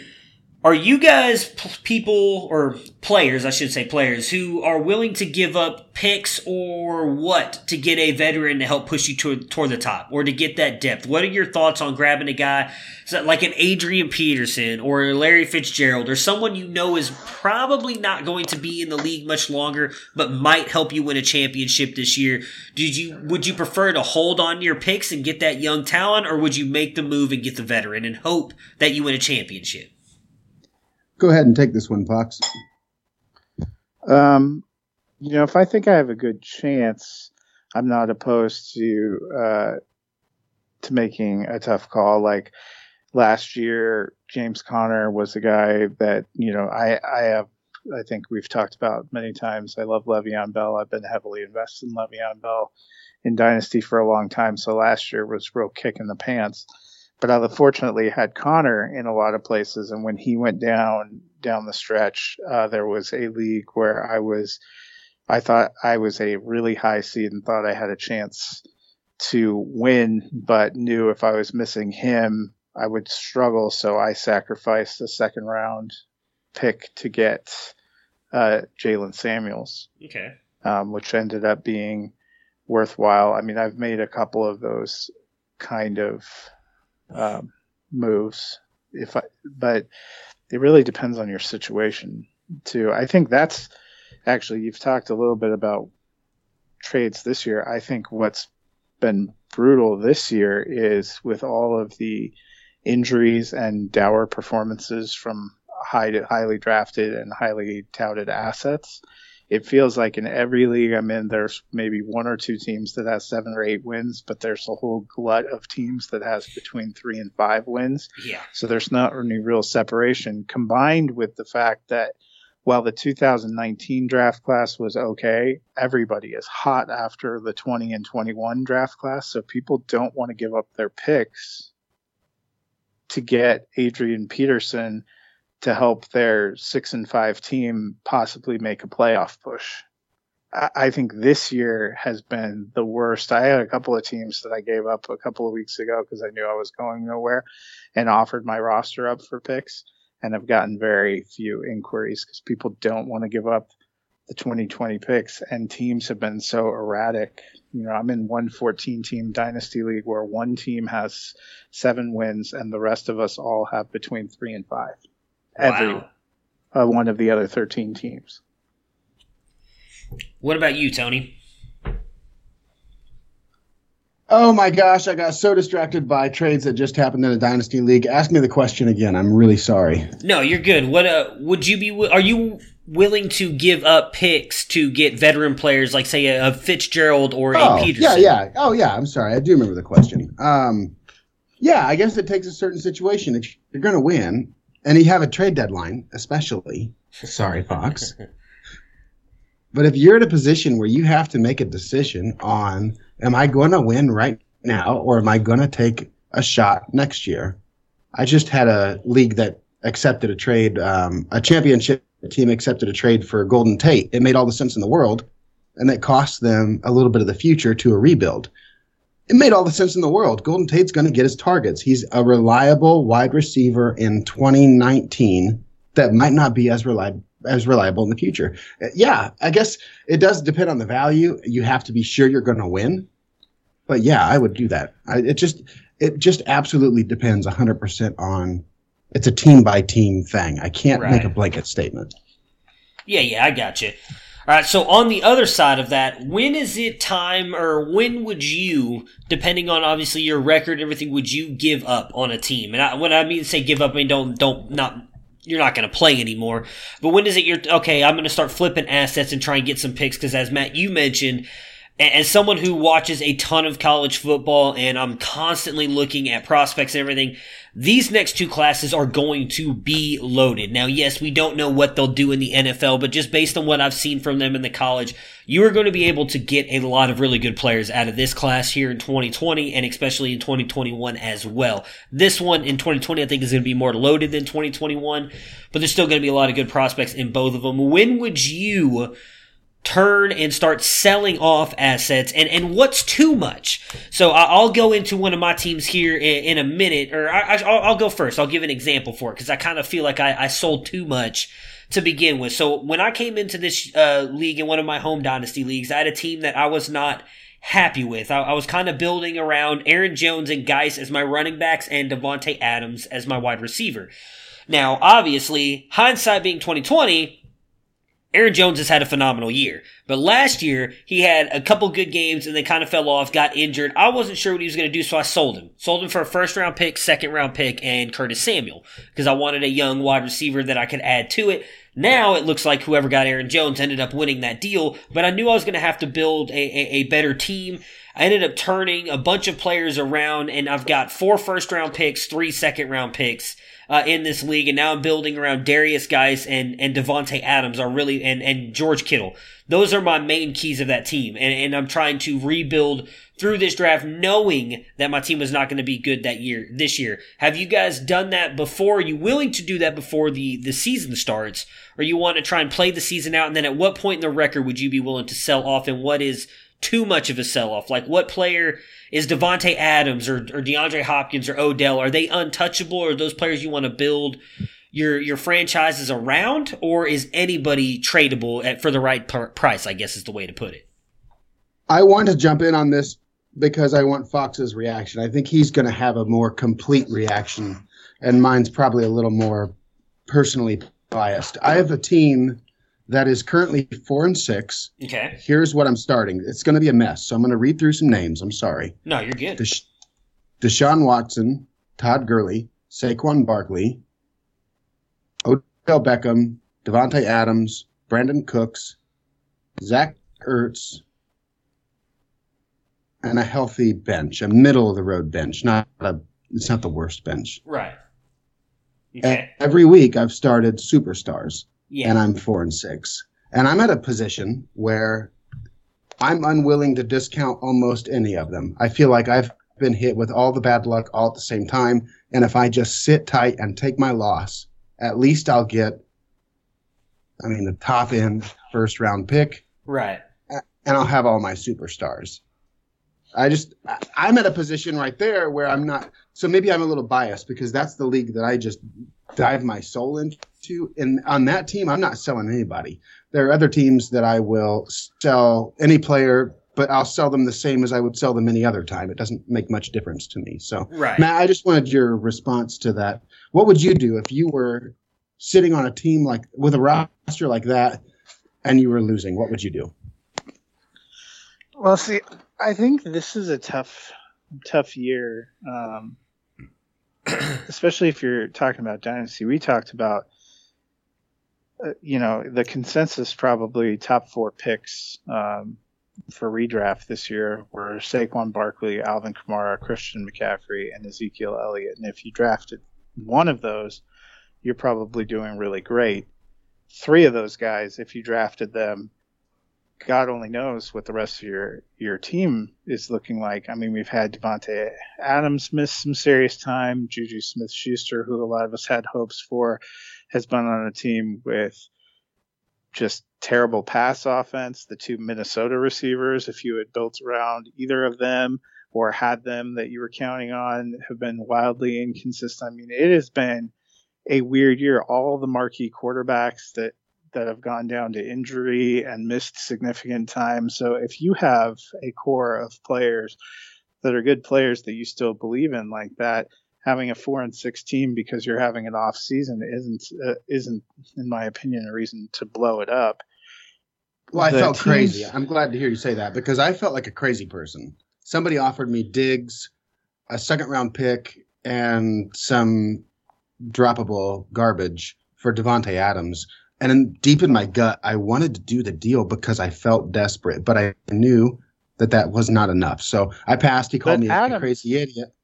Are you guys p- people or players, I should say players, who are willing to give up picks or what to get a veteran to help push you toward, toward the top or to get that depth? What are your thoughts on grabbing a guy like an Adrian Peterson or Larry Fitzgerald or someone you know is probably not going to be in the league much longer but might help you win a championship this year? Did you would you prefer to hold on to your picks and get that young talent or would you make the move and get the veteran and hope that you win a championship? Go ahead and take this one, Fox. Um, you know, if I think I have a good chance, I'm not opposed to uh, to making a tough call. Like last year, James Conner was a guy that you know I I have. I think we've talked about many times. I love Le'Veon Bell. I've been heavily invested in Le'Veon Bell in Dynasty for a long time. So last year was real kick in the pants. But I fortunately had Conner in a lot of places, and when he went down down the stretch, uh, there was a league where I was, I thought I was a really high seed and thought I had a chance to win, but knew if I was missing him, I would struggle. So I sacrificed a second round pick to get uh, Jaylen Samuels, Okay. um, which ended up being worthwhile. I mean, I've made a couple of those kind of um, moves, if I, but it really depends on your situation too. I think that's actually you've talked a little bit about trades this year. I think what's been brutal this year is with all of the injuries and dour performances from high, highly drafted and highly touted assets. It feels like in every league I'm in, there's maybe one or two teams that has seven or eight wins, but there's a whole glut of teams that has between three and five wins. Yeah. So there's not any real separation combined with the fact that while the 2019 draft class was okay, everybody is hot after the 20 and 21 draft class. So people don't want to give up their picks to get Adrian Peterson to help their six and five team possibly make a playoff push. I, think this year has been the worst. I had a couple of teams that I gave up a couple of weeks ago because I knew I was going nowhere and offered my roster up for picks. And I've gotten very few inquiries because people don't want to give up the 2020 picks and teams have been so erratic. You know, I'm in one 14 team dynasty league where one team has seven wins and the rest of us all have between three and five. Every Wow. uh, one of the other 13 teams. What about you, Tony? Oh my gosh, I got so distracted by trades that just happened in a dynasty league. Ask me the question again. I'm really sorry. No, you're good. What uh, would you be? Are you willing to give up picks to get veteran players like, say, a, a Fitzgerald or oh, a Peterson? yeah, yeah. Oh, yeah. I'm sorry. I do remember the question. Um, yeah, I guess it takes a certain situation. If you're going to win, and you have a trade deadline, especially. Sorry, Fox. [laughs] but if you're in a position where you have to make a decision on, am I going to win right now, or am I going to take a shot next year? I just had a league that accepted a trade, um, a championship team accepted a trade for Golden Tate. It made all the sense in the world, and it cost them a little bit of the future to a rebuild. It made all the sense in the world. Golden Tate's going to get his targets. He's a reliable wide receiver in 2019 that might not be as reliable as reliable in the future. Uh, Yeah, I guess it does depend on the value. You have to be sure you're going to win. But yeah, I would do that. I, it just it just absolutely depends 100% on it's a team by team thing. I can't make a blanket statement. Yeah, yeah, I got you. All right, so on the other side of that, when is it time, or when would you, depending on obviously your record everything, would you give up on a team? And I, when I mean say give up, I mean don't don't not you're not going to play anymore. But when is it you're okay? I'm going to start flipping assets and try and get some picks because as Matt you mentioned. As someone who watches a ton of college football and I'm constantly looking at prospects and everything, these next two classes are going to be loaded. Now, yes, we don't know what they'll do in the NFL, but just based on what I've seen from them in the college, you are going to be able to get a lot of really good players out of this class here in 2020 and especially in 2021 as well. This one in 2020, I think, is going to be more loaded than 2021, but there's still going to be a lot of good prospects in both of them. When would you turn and start selling off assets and, and what's too much? So i'll go into one of my teams here in, in a minute or I, will I'll go first. I'll give an example for it because i kind of feel like I, I sold too much to begin with. So when i came into this uh, league in one of my home dynasty leagues i had a team that i was not happy with. I, I was kind of building around aaron jones and guice as my running backs and davante adams as my wide receiver. Now obviously hindsight being 2020 Aaron Jones has had a phenomenal year. But last year, he had a couple good games and then kind of fell off, got injured. I wasn't sure what he was going to do, so I sold him. Sold him for a first round pick, second round pick, and Curtis Samuel. Because I wanted a young wide receiver that I could add to it. Now it looks like whoever got Aaron Jones ended up winning that deal, but I knew I was going to have to build a, a, a better team. I ended up turning a bunch of players around, and I've got four first round picks, three second round picks uh, in this league, and now I'm building around Derrius Guice and and Davante Adams are really and and George Kittle. Those are my main keys of that team, and and I'm trying to rebuild through this draft, knowing that my team was not going to be good that year this year. Have you guys done that before? Are you willing to do that before the the season starts, or you want to try and play the season out? And then at what point in the record would you be willing to sell off, and what is too much of a sell off? Like what player is Davante Adams or, or DeAndre Hopkins or Odell? Are they untouchable or are those players you want to build your your franchises around or is anybody tradable at for the right pr- price, I guess is the way to put it. I want to jump in on this because I want Fox's reaction. I think he's going to have a more complete reaction, and mine's probably a little more personally biased. I have a team that is currently four and six. Okay. Here's what I'm starting. It's going to be a mess, so I'm going to read through some names. I'm sorry. No, you're good. Desha- Deshaun Watson, Todd Gurley, Saquon Barkley, Odell Beckham, Davante Adams, Brandin Cooks, Zach Ertz, and a healthy bench, a middle of the road bench, not a. It's not the worst bench. Right. E- Every week I've started superstars, Yeah. and I'm four and six, and I'm at a position where I'm unwilling to discount almost any of them. I feel like I've been hit with all the bad luck all at the same time, and if I just sit tight and take my loss, at least I'll get. I mean, the top end first round pick, Right. and I'll have all my superstars. I just I'm at a position right there where I'm not. So maybe I'm a little biased because that's the league that I just dive my soul into. And on that team, I'm not selling anybody. There are other teams that I will sell any player, but I'll sell them the same as I would sell them any other time. It doesn't make much difference to me. So, right. Matt, I just wanted your response to that. What would you do if you were sitting on a team like with a roster like that and you were losing? What would you do? Well, see, I think this is a tough, tough year, um, [clears throat] especially if you're talking about dynasty. We talked about, uh, you know, the consensus probably top four picks um, for redraft this year were Saquon Barkley, Alvin Kamara, Christian McCaffrey, and Ezekiel Elliott. And if you drafted one of those, you're probably doing really great. Three of those guys, if you drafted them God only knows what the rest of your your team is looking like. I mean, we've had Davante Adams miss some serious time. Juju Smith Schuster, who a lot of us had hopes for, has been on a team with just terrible pass offense. The two Minnesota receivers, if you had built around either of them or had them that you were counting on, have been wildly inconsistent. I mean, it has been a weird year. All the marquee quarterbacks that that have gone down to injury and missed significant time. So if you have a core of players that are good players that you still believe in like that, having a four and six team because you're having an off season isn't uh, isn't, in my opinion, a reason to blow it up. Well, I the felt teams... crazy. I'm glad to hear you say that because I felt like a crazy person. Somebody offered me Diggs, a second round pick, and some droppable garbage for Davante Adams and in, deep in my gut, I wanted to do the deal because I felt desperate, but I knew that that was not enough. So I passed. He called but me Adams, a crazy idiot.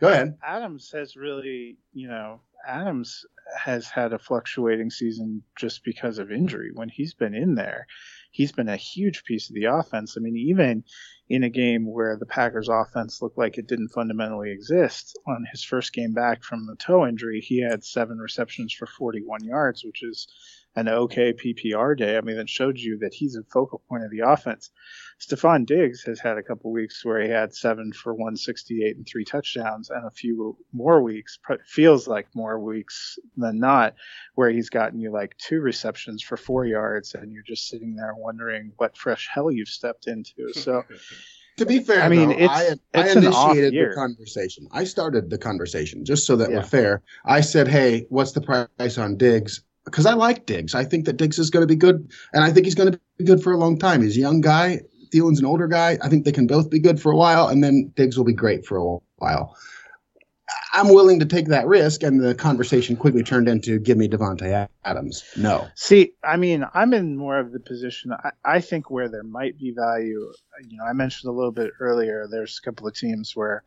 Go ahead. Adams has really, you know, Adams has had a fluctuating season just because of injury. When he's been in there, he's been a huge piece of the offense. I mean, even in a game where the Packers offense looked like it didn't fundamentally exist on his first game back from the toe injury, he had seven receptions for 41 yards, which is an okay PPR day. I mean, that showed you that he's a focal point of the offense. Stefon Diggs has had a couple weeks where he had seven for 168 and three touchdowns, and a few more weeks, feels like more weeks than not, where he's gotten you like two receptions for four yards, and you're just sitting there wondering what fresh hell you've stepped into. [laughs] So. To be fair, I mean, though, it's, I, it's I initiated the conversation. I started the conversation just so that yeah. we're fair. I said, "Hey, what's the price on Diggs?" Because I like Diggs. I think that Diggs is going to be good, and I think he's going to be good for a long time. He's a young guy. Thielen's an older guy. I think they can both be good for a while, and then Diggs will be great for a while. I'm willing to take that risk, and the conversation quickly turned into "Give me Davante Adams." No. See, I mean, I'm in more of the position. I, I think where there might be value. You know, I mentioned a little bit earlier. There's a couple of teams where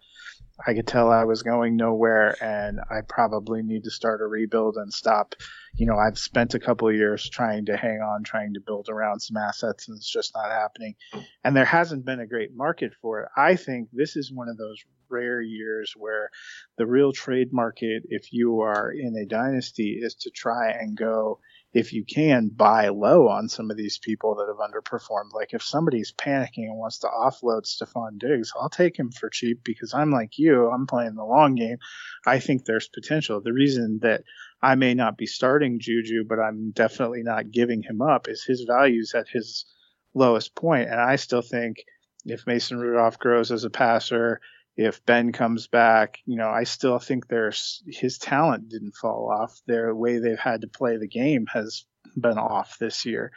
I could tell I was going nowhere and I probably need to start a rebuild and stop. You know, I've spent a couple of years trying to hang on, trying to build around some assets, and it's just not happening. And there hasn't been a great market for it. I think this is one of those rare years where the real trade market, if you are in a dynasty, is to try and go if you can buy low on some of these people that have underperformed. Like if somebody's panicking and wants to offload Stefon Diggs, I'll take him for cheap because I'm like you, I'm playing the long game. I think there's potential. The reason that I may not be starting Juju, but I'm definitely not giving him up is his values at his lowest point. And I still think if Mason Rudolph grows as a passer, if Ben comes back, you know, I still think there's his talent didn't fall off. Their way they've had to play the game has been off this year.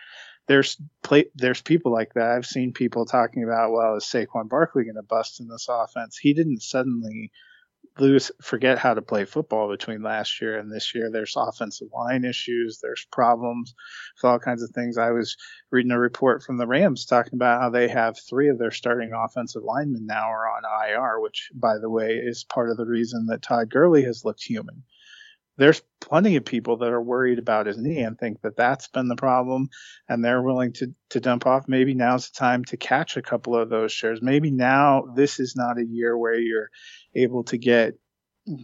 There's play, there's people like that. I've seen people talking about, well, is Saquon Barkley going to bust in this offense? He didn't suddenly lose forget how to play football between last year and this year. There's offensive line issues, there's problems with all kinds of things. I was reading a report from the Rams talking about how they have three of their starting offensive linemen now are on IR, which by the way is part of the reason that Todd Gurley has looked human. There's plenty of people that are worried about his knee and think that that's been the problem, and they're willing to to dump off. Maybe now's the time to catch a couple of those shares. Maybe now this is not a year where you're able to get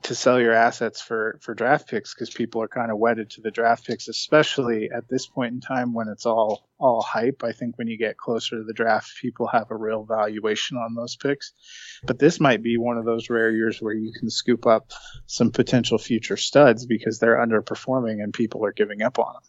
to sell your assets for for draft picks because people are kind of wedded to the draft picks, especially at this point in time when it's all all hype. I think when you get closer to the draft, people have a real valuation on those picks. But this might be one of those rare years where you can scoop up some potential future studs because they're underperforming and people are giving up on them.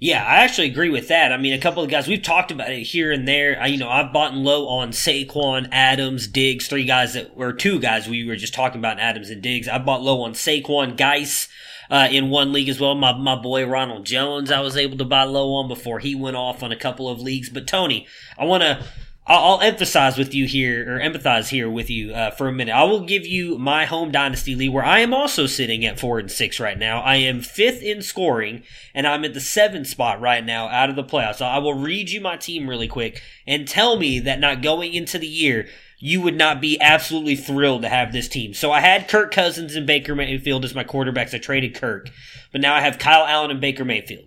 Yeah, I actually agree with that. I mean, a couple of guys we've talked about it here and there. I, you know, I've bought low on Saquon, Adams, Diggs, three guys that were two guys we were just talking about, Adams and Diggs. I bought low on Saquon, Guice. Uh, in one league as well. My my boy Ronald Jones, I was able to buy low on before he went off on a couple of leagues. But Tony, I want to I'll, emphasize with you here, or empathize here with you uh, for a minute. I will give you my home dynasty league, where I am also sitting at four and six right now. I am fifth in scoring, and I'm at the seventh spot right now out of the playoffs. So I will read you my team really quick and tell me that not going into the year, you would not be absolutely thrilled to have this team. So I had Kirk Cousins and Baker Mayfield as my quarterbacks. I traded Kirk, but now I have Kyle Allen and Baker Mayfield.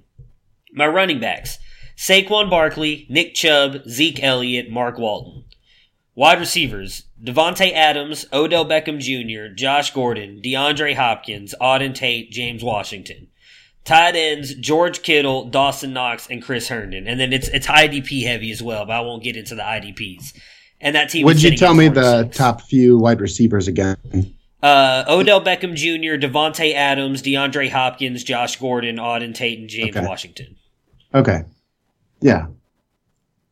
My running backs. Saquon Barkley, Nick Chubb, Zeke Elliott, Mark Walton. Wide receivers, Davante Adams, Odell Beckham Jr., Josh Gordon, DeAndre Hopkins, Auden Tate, James Washington. Tight ends, George Kittle, Dawson Knox, and Chris Herndon. And then it's it's IDP heavy as well, but I won't get into the IDPs. And that team Would you tell me the top few wide receivers again? Uh, Odell Beckham Jr., Davante Adams, DeAndre Hopkins, Josh Gordon, Auden Tate, and James Okay. Washington. Okay. Yeah.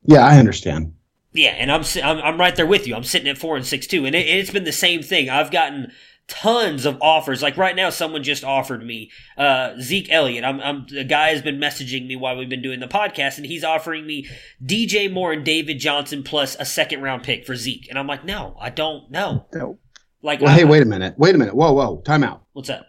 Yeah, I understand. Yeah, and I'm, I'm I'm right there with you. I'm sitting at four and six too, and it, it's been the same thing. I've gotten tons of offers. Like right now, someone just offered me uh, Zeke Elliott. I'm, I'm the guy has been messaging me while we've been doing the podcast, and he's offering me DJ Moore and David Johnson plus a second round pick for Zeke, and I'm like, no, I don't know. No. Like, Well, I- hey, wait a minute. Wait a minute. Whoa, whoa. Time out. what's up?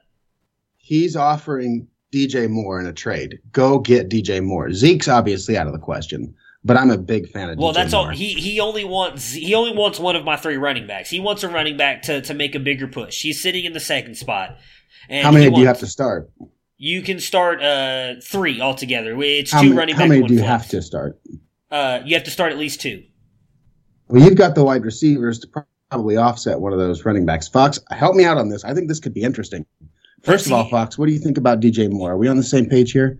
He's offering DJ Moore in a trade. Go get DJ Moore. Zeke's obviously out of the question, but I'm a big fan of Well, DJ that's Moore. all. He he only wants he only wants one of my three running backs. He wants a running back to to make a bigger push. He's sitting in the second spot. And How many he do you have to start? You can start uh three altogether. It's two many- running how many do you one have to start? Uh, you have to start at least two. Well, you've got the wide receivers to probably offset one of those running backs. Fox, help me out on this. I think this could be interesting. First of all, Fox, what do you think about DJ Moore? Are we on the same page here?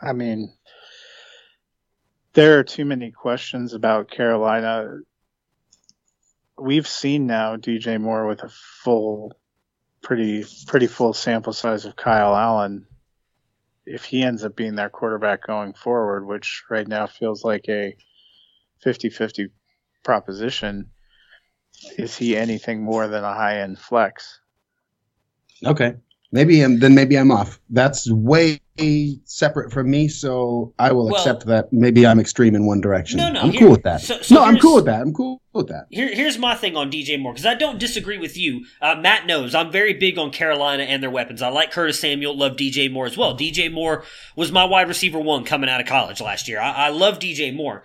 I mean, there are too many questions about Carolina. We've seen now DJ Moore with a full, pretty pretty full sample size of Kyle Allen. If he ends up being their quarterback going forward, which right now feels like a 50-50 proposition, is he anything more than a high-end flex? Okay. Maybe I'm, then maybe I'm off. That's way separate from me, so I will Well- accept that. Maybe I'm extreme in one direction. No, no, I'm here- cool with that. so- so no, I'm cool with that. I'm cool with that. Here, here's my thing on DJ Moore because I don't disagree with you. Uh, Matt knows I'm very big on Carolina and their weapons. I like Curtis Samuel, love DJ Moore as well. DJ Moore was my wide receiver one coming out of college last year. I, I love DJ Moore.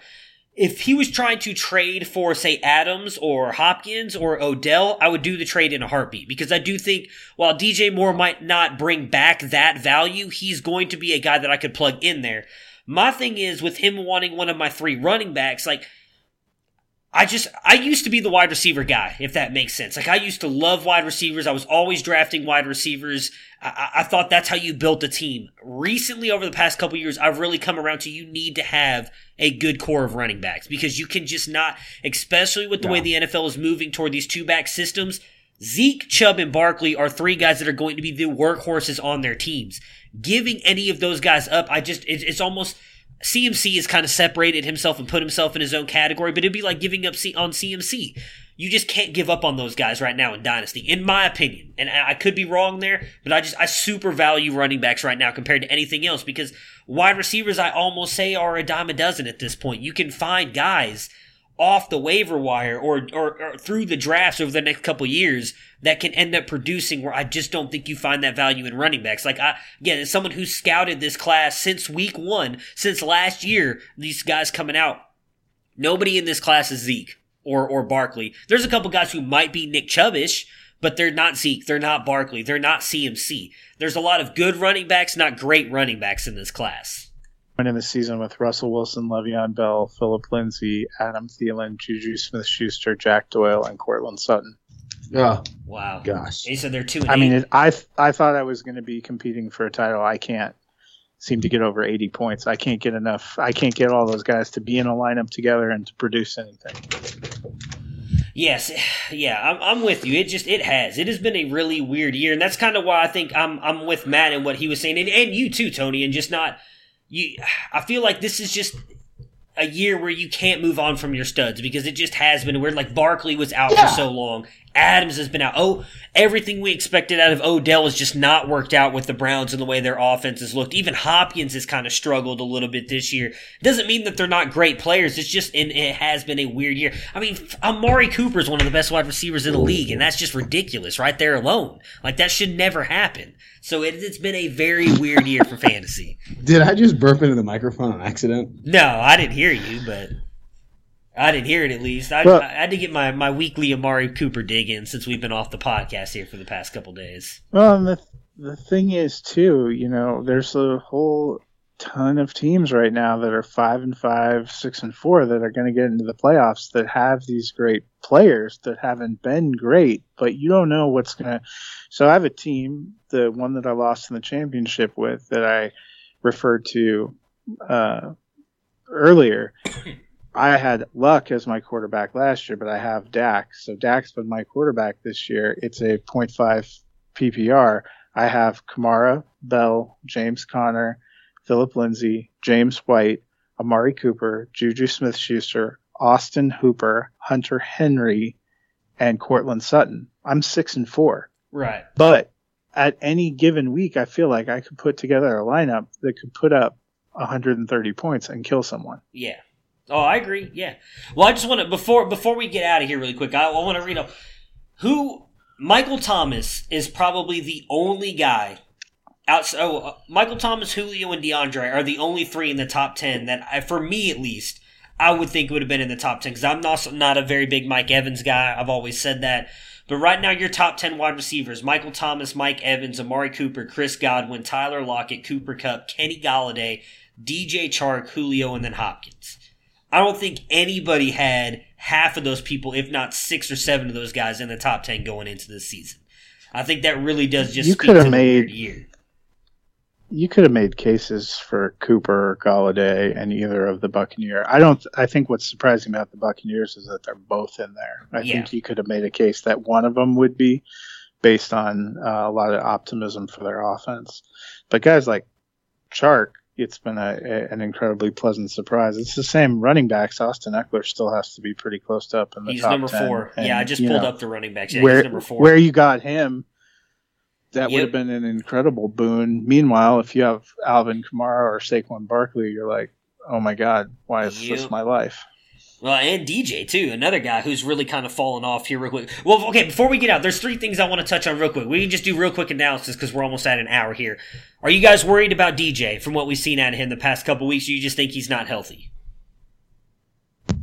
If he was trying to trade for, say, Adams or Hopkins or Odell, I would do the trade in a heartbeat because I do think while DJ Moore might not bring back that value, he's going to be a guy that I could plug in there. My thing is with him wanting one of my three running backs, like I just I used to be the wide receiver guy, if that makes sense. Like I used to love wide receivers. I was always drafting wide receivers. I, I thought that's how you built a team. Recently, over the past couple years, I've really come around to you need to have a good core of running backs because you can just not, especially with the way the NFL is moving toward these two back systems. Zeke, Chubb, and Barkley are three guys that are going to be the workhorses on their teams. Giving any of those guys up, I just it's, it's almost CMC has kind of separated himself and put himself in his own category, but it'd be like giving up C- on CMC. You just can't give up on those guys right now in Dynasty, in my opinion. And I I could be wrong there, but I just, I super value running backs right now compared to anything else because wide receivers, I almost say, are a dime a dozen at this point. You can find guys off the waiver wire or, or, or through the drafts over the next couple years that can end up producing where I just don't think you find that value in running backs. Like I, again, as someone who's scouted this class since week one, since last year, these guys coming out, nobody in this class is Zeke or, or Barkley. There's a couple guys who might be Nick Chubbish, but they're not Zeke. They're not Barkley. They're not CMC. There's a lot of good running backs, not great running backs in this class. Winning the season with Russell Wilson, Le'Veon Bell, Phillip Lindsay, Adam Thielen, Juju Smith-Schuster, Jack Doyle, and Courtland Sutton. Yeah. wow. Gosh. He said they're two. I mean, it, I I thought I was going to be competing for a title. I can't seem to get over 80 points. I can't get enough. I can't get all those guys to be in a lineup together and to produce anything. Yes, [sighs] yeah, I'm, I'm with you. It just it has. It has been a really weird year, and that's kind of why I think I'm I'm with Matt and what he was saying, and, and you too, Tony, and just not you. I feel like this is just a year where you can't move on from your studs because it just has been weird. Like Barkley was out Yeah. for so long. Adams has been out. Oh, everything we expected out of Odell has just not worked out with the Browns and the way their offense has looked. Even Hopkins has kind of struggled a little bit this year. Doesn't mean that they're not great players. It's just and it has been a weird year. I mean, Amari Cooper is one of the best wide receivers in the league, and that's just ridiculous right there alone. Like that should never happen. So it, it's been a very weird year for fantasy. Did I just burp into the microphone on accident? No, I didn't hear you, but I didn't hear it at least. I, Well- I had to get my, my weekly Amari Cooper dig in since we've been off the podcast here for the past couple days. Well, and the the thing is too, you know, there's a whole ton of teams right now that are five and five, six and four that are going to get into the playoffs that have these great players that haven't been great, but you don't know what's going to. So I have a team, the one that I lost in the championship with, that I referred to uh, earlier. I had Luck as my quarterback last year, but I have Dak. So Dak's been my quarterback this year. It's a 0.5 PPR. I have Kamara, Bell, James Conner, Phillip Lindsay, James White, Amari Cooper, Juju Smith Schuster, Austin Hooper, Hunter Henry, and Courtland Sutton. I'm six and four. Right. But at any given week, I feel like I could put together a lineup that could put up 130 points and kill someone. Yeah. Oh, I agree. Yeah. Well, I just want to before before we get out of here really quick. I, I want to read up who Michael Thomas is probably the only guy out. Oh, uh, Michael Thomas, Julio, and DeAndre are the only three in the top ten that, I, for me at least, I would think would have been in the top ten because I'm not not a very big Mike Evans guy. I've always said that. But right now, your top 10 wide receivers Michael Thomas, Mike Evans, Amari Cooper, Chris Godwin, Tyler Lockett, Cooper Kupp, Kenny Golladay, DJ Chark, Julio, and then Hopkins. I don't think anybody had half of those people, if not six or seven of those guys, in the top 10 going into this season. I think that really does just You could have made- year. You could have made cases for Cooper, Golladay, and either of the Buccaneer. I don't. I think what's surprising about the Buccaneers is that they're both in there. I Yeah. think you could have made a case that one of them would be, based on uh, a lot of optimism for their offense. But guys like Chark, it's been a, a, an incredibly pleasant surprise. It's the same running backs. Austin Ekeler still has to be pretty close up in the He's top number 10. four. And, yeah, I just pulled know, up the running backs. Yeah, where he's number four. where you got him, that would have been an incredible boon. Meanwhile, if you have Alvin Kamara or Saquon Barkley, you're like, oh my god, why is Yep. this my life? Well, and DJ too, another guy who's really kind of fallen off here real quick. Well, okay, before we get out, there's three things I want to touch on real quick. We can just do real quick analysis because we're almost at an hour here. Are you guys worried about DJ from what we've seen out of him the past couple weeks? You just think he's not healthy?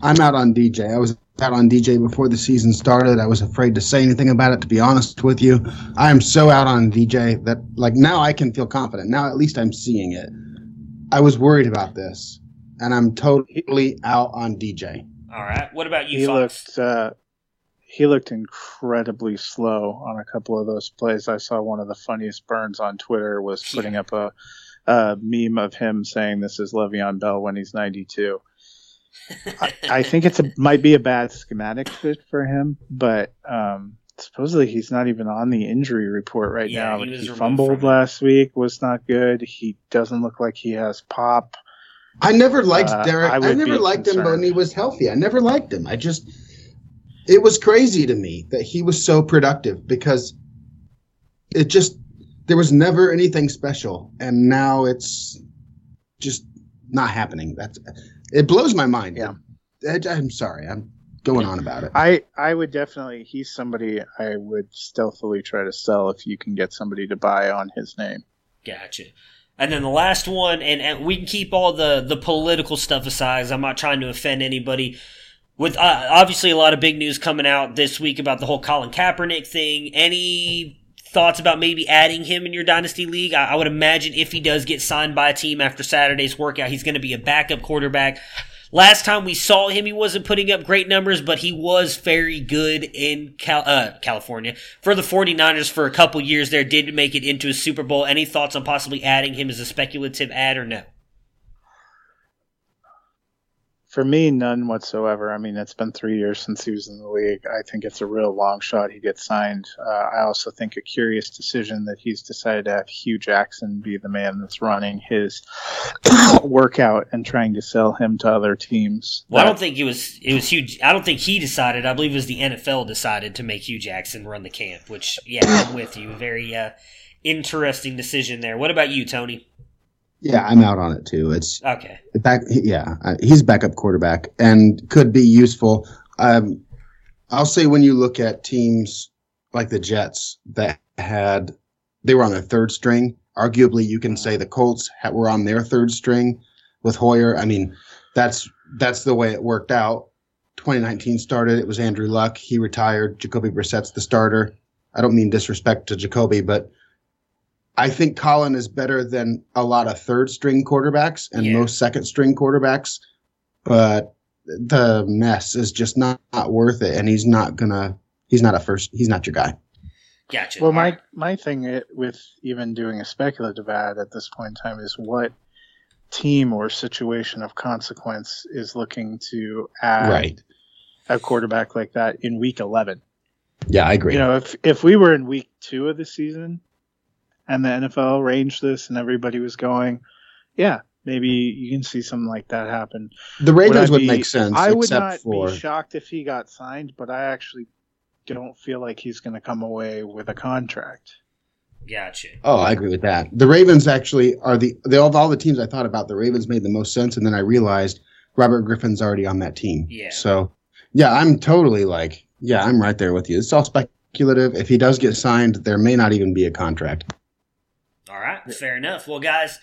I'm out on DJ. I was out on DJ before the season started. I was afraid to say anything about it, to be honest with you. I am so out on DJ that, like, now I can feel confident. Now at least I'm seeing it. I was worried about this, and I'm totally out on DJ. All right. What about you, he Fox? looked uh, he looked incredibly slow on a couple of those plays. I saw one of the funniest burns on Twitter was putting up a, a meme of him saying this is Le'Veon Bell when he's 92. I, I think it's a might be a bad schematic fit for him, but um, supposedly he's not even on the injury report right Yeah, now. he he fumbled last week, was not good. He doesn't look like he has pop. I never liked Uh, Derek. I I, never be liked him concerned. when he was healthy. I never liked him. I just, it was crazy to me that he was so productive because it just, there was never anything special. And now it's just not happening. That's, it blows my mind. Yeah. I, I'm sorry. I'm going on about it. I I would definitely. He's somebody I would stealthily try to sell if you can get somebody to buy on his name. Gotcha. And then the last one, and, and we can keep all the, the political stuff aside. I'm not trying to offend anybody. With uh, obviously a lot of big news coming out this week about the whole Colin Kaepernick thing. Any thoughts about maybe adding him in your dynasty league? I, I would imagine if he does get signed by a team after Saturday's workout, he's going to be a backup quarterback. Last time we saw him, he wasn't putting up great numbers, but he was very good in Cal- uh, California. For the 49ers for a couple years there, did make it into a Super Bowl. Any thoughts on possibly adding him as a speculative ad or no? For me, none whatsoever. I mean, it's been three years since he was in the league. I think it's a real long shot he gets signed. Uh, I also think a curious decision that he's decided to have Hue Jackson be the man that's running his [coughs] workout and trying to sell him to other teams. Well, I don't think it was it was huge. I don't think he decided. I believe it was the NFL decided to make Hue Jackson run the camp. Which, yeah, I'm with you. Very uh, interesting decision there. What about you, Tony? Yeah, I'm out on it too. It's okay. Back, yeah, he's backup quarterback and could be useful. Um, I'll say when you look at teams like the Jets that had they were on their third string. Arguably, you can say the Colts were on their third string with Hoyer. I mean, that's that's the way it worked out. 2019 started. It was Andrew Luck. He retired. Jacoby Brissett's the starter. I don't mean disrespect to Jacoby, but I think Colin is better than a lot of third string quarterbacks and Yeah. most second string quarterbacks, but the mess is just not, not worth it. And he's not gonna, he's not a first, he's not your guy. Gotcha. Well, my my thing with even doing a speculative ad at this point in time is what team or situation of consequence is looking to add Right. a quarterback like that in week 11. Yeah, I agree. You know, if if we were in week two of the season and the NFL arranged this and everybody was going, yeah, maybe you can see something like that happen. The Ravens I would be- make sense, I would not for- be shocked if he got signed, but I actually don't feel like he's going to come away with a contract. Gotcha. Oh, I agree with that. The Ravens actually are the, the of all the teams I thought about, the Ravens made the most sense. And then I realized Robert Griffin's already on that team. Yeah. So, yeah, I'm totally like, yeah, I'm right there with you. It's all speculative. If he does get signed, there may not even be a contract. All right, fair enough. Well, guys,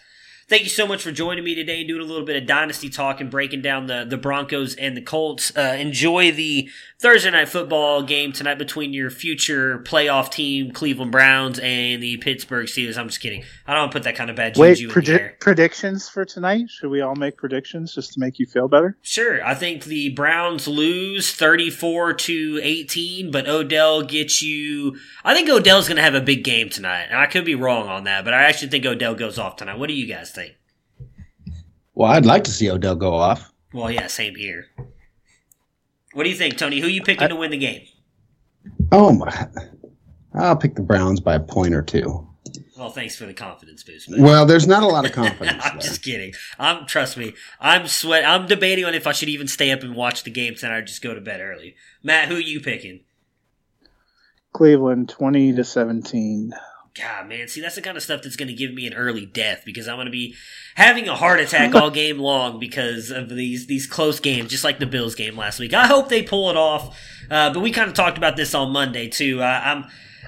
thank you so much for joining me today, doing a little bit of dynasty talk and breaking down the the Broncos and the Colts. Uh, enjoy the Thursday night football game tonight between your future playoff team, Cleveland Browns, and the Pittsburgh Steelers. I'm just kidding. I don't want to put that kind of bad Wait, juju in the predi- predictions for tonight? Should we all make predictions just to make you feel better? Sure, I think the Browns lose 34 to 18, but Odell gets you. I think Odell's going to have a big game tonight, and I could be wrong on that, but I actually think Odell goes off tonight. What do you guys think? Well, I'd like to see Odell go off. Well, yeah, same here. What do you think, Tony? Who are you picking to win the game? Oh, my. I'll pick the Browns by a point or two. Well, thanks for the confidence boost. man. Well, there's not a lot of [laughs] confidence. I'm just kidding. I'm trust me. I'm sweat. I'm debating on if I should even stay up and watch the game tonight or just go to bed early. Matt, who are you picking? Cleveland 20 to 17. God, man, see, that's the kind of stuff that's going to give me an early death because I'm going to be having a heart attack all game long because of these these close games, just like the Bills game last week. I hope they pull it off, uh, but we kind of talked about this on Monday too. I'm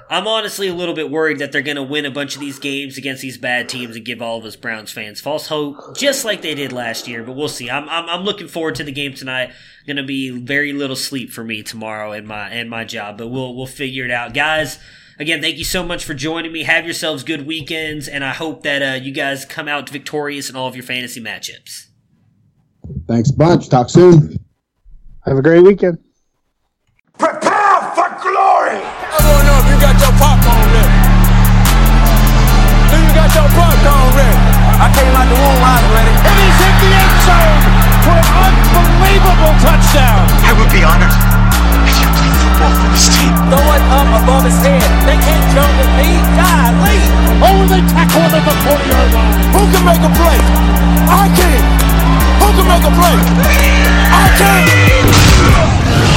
I'm honestly a little bit worried that they're going to win a bunch of these games against these bad teams and give all of us Browns fans false hope, just like they did last year. But we'll see. I'm I'm, I'm looking forward to the game tonight. Going to be very little sleep for me tomorrow and my and my job, but we'll we'll figure it out, guys. Again, thank you so much for joining me. Have yourselves good weekends, and I hope that uh, you guys come out victorious in all of your fantasy matchups. Thanks a bunch. Talk soon. Have a great weekend. Prepare for glory! I don't know if you got your popcorn ready. Do you got your popcorn ready? I came out the womb, I was ready. And he's hit the end zone for an unbelievable touchdown. I would be honored Throw it up above his head. They can't jump with me. Golly. Oh, they tackle him at the 40 yard line. Who can make a play? I can. Who can make a play? I can.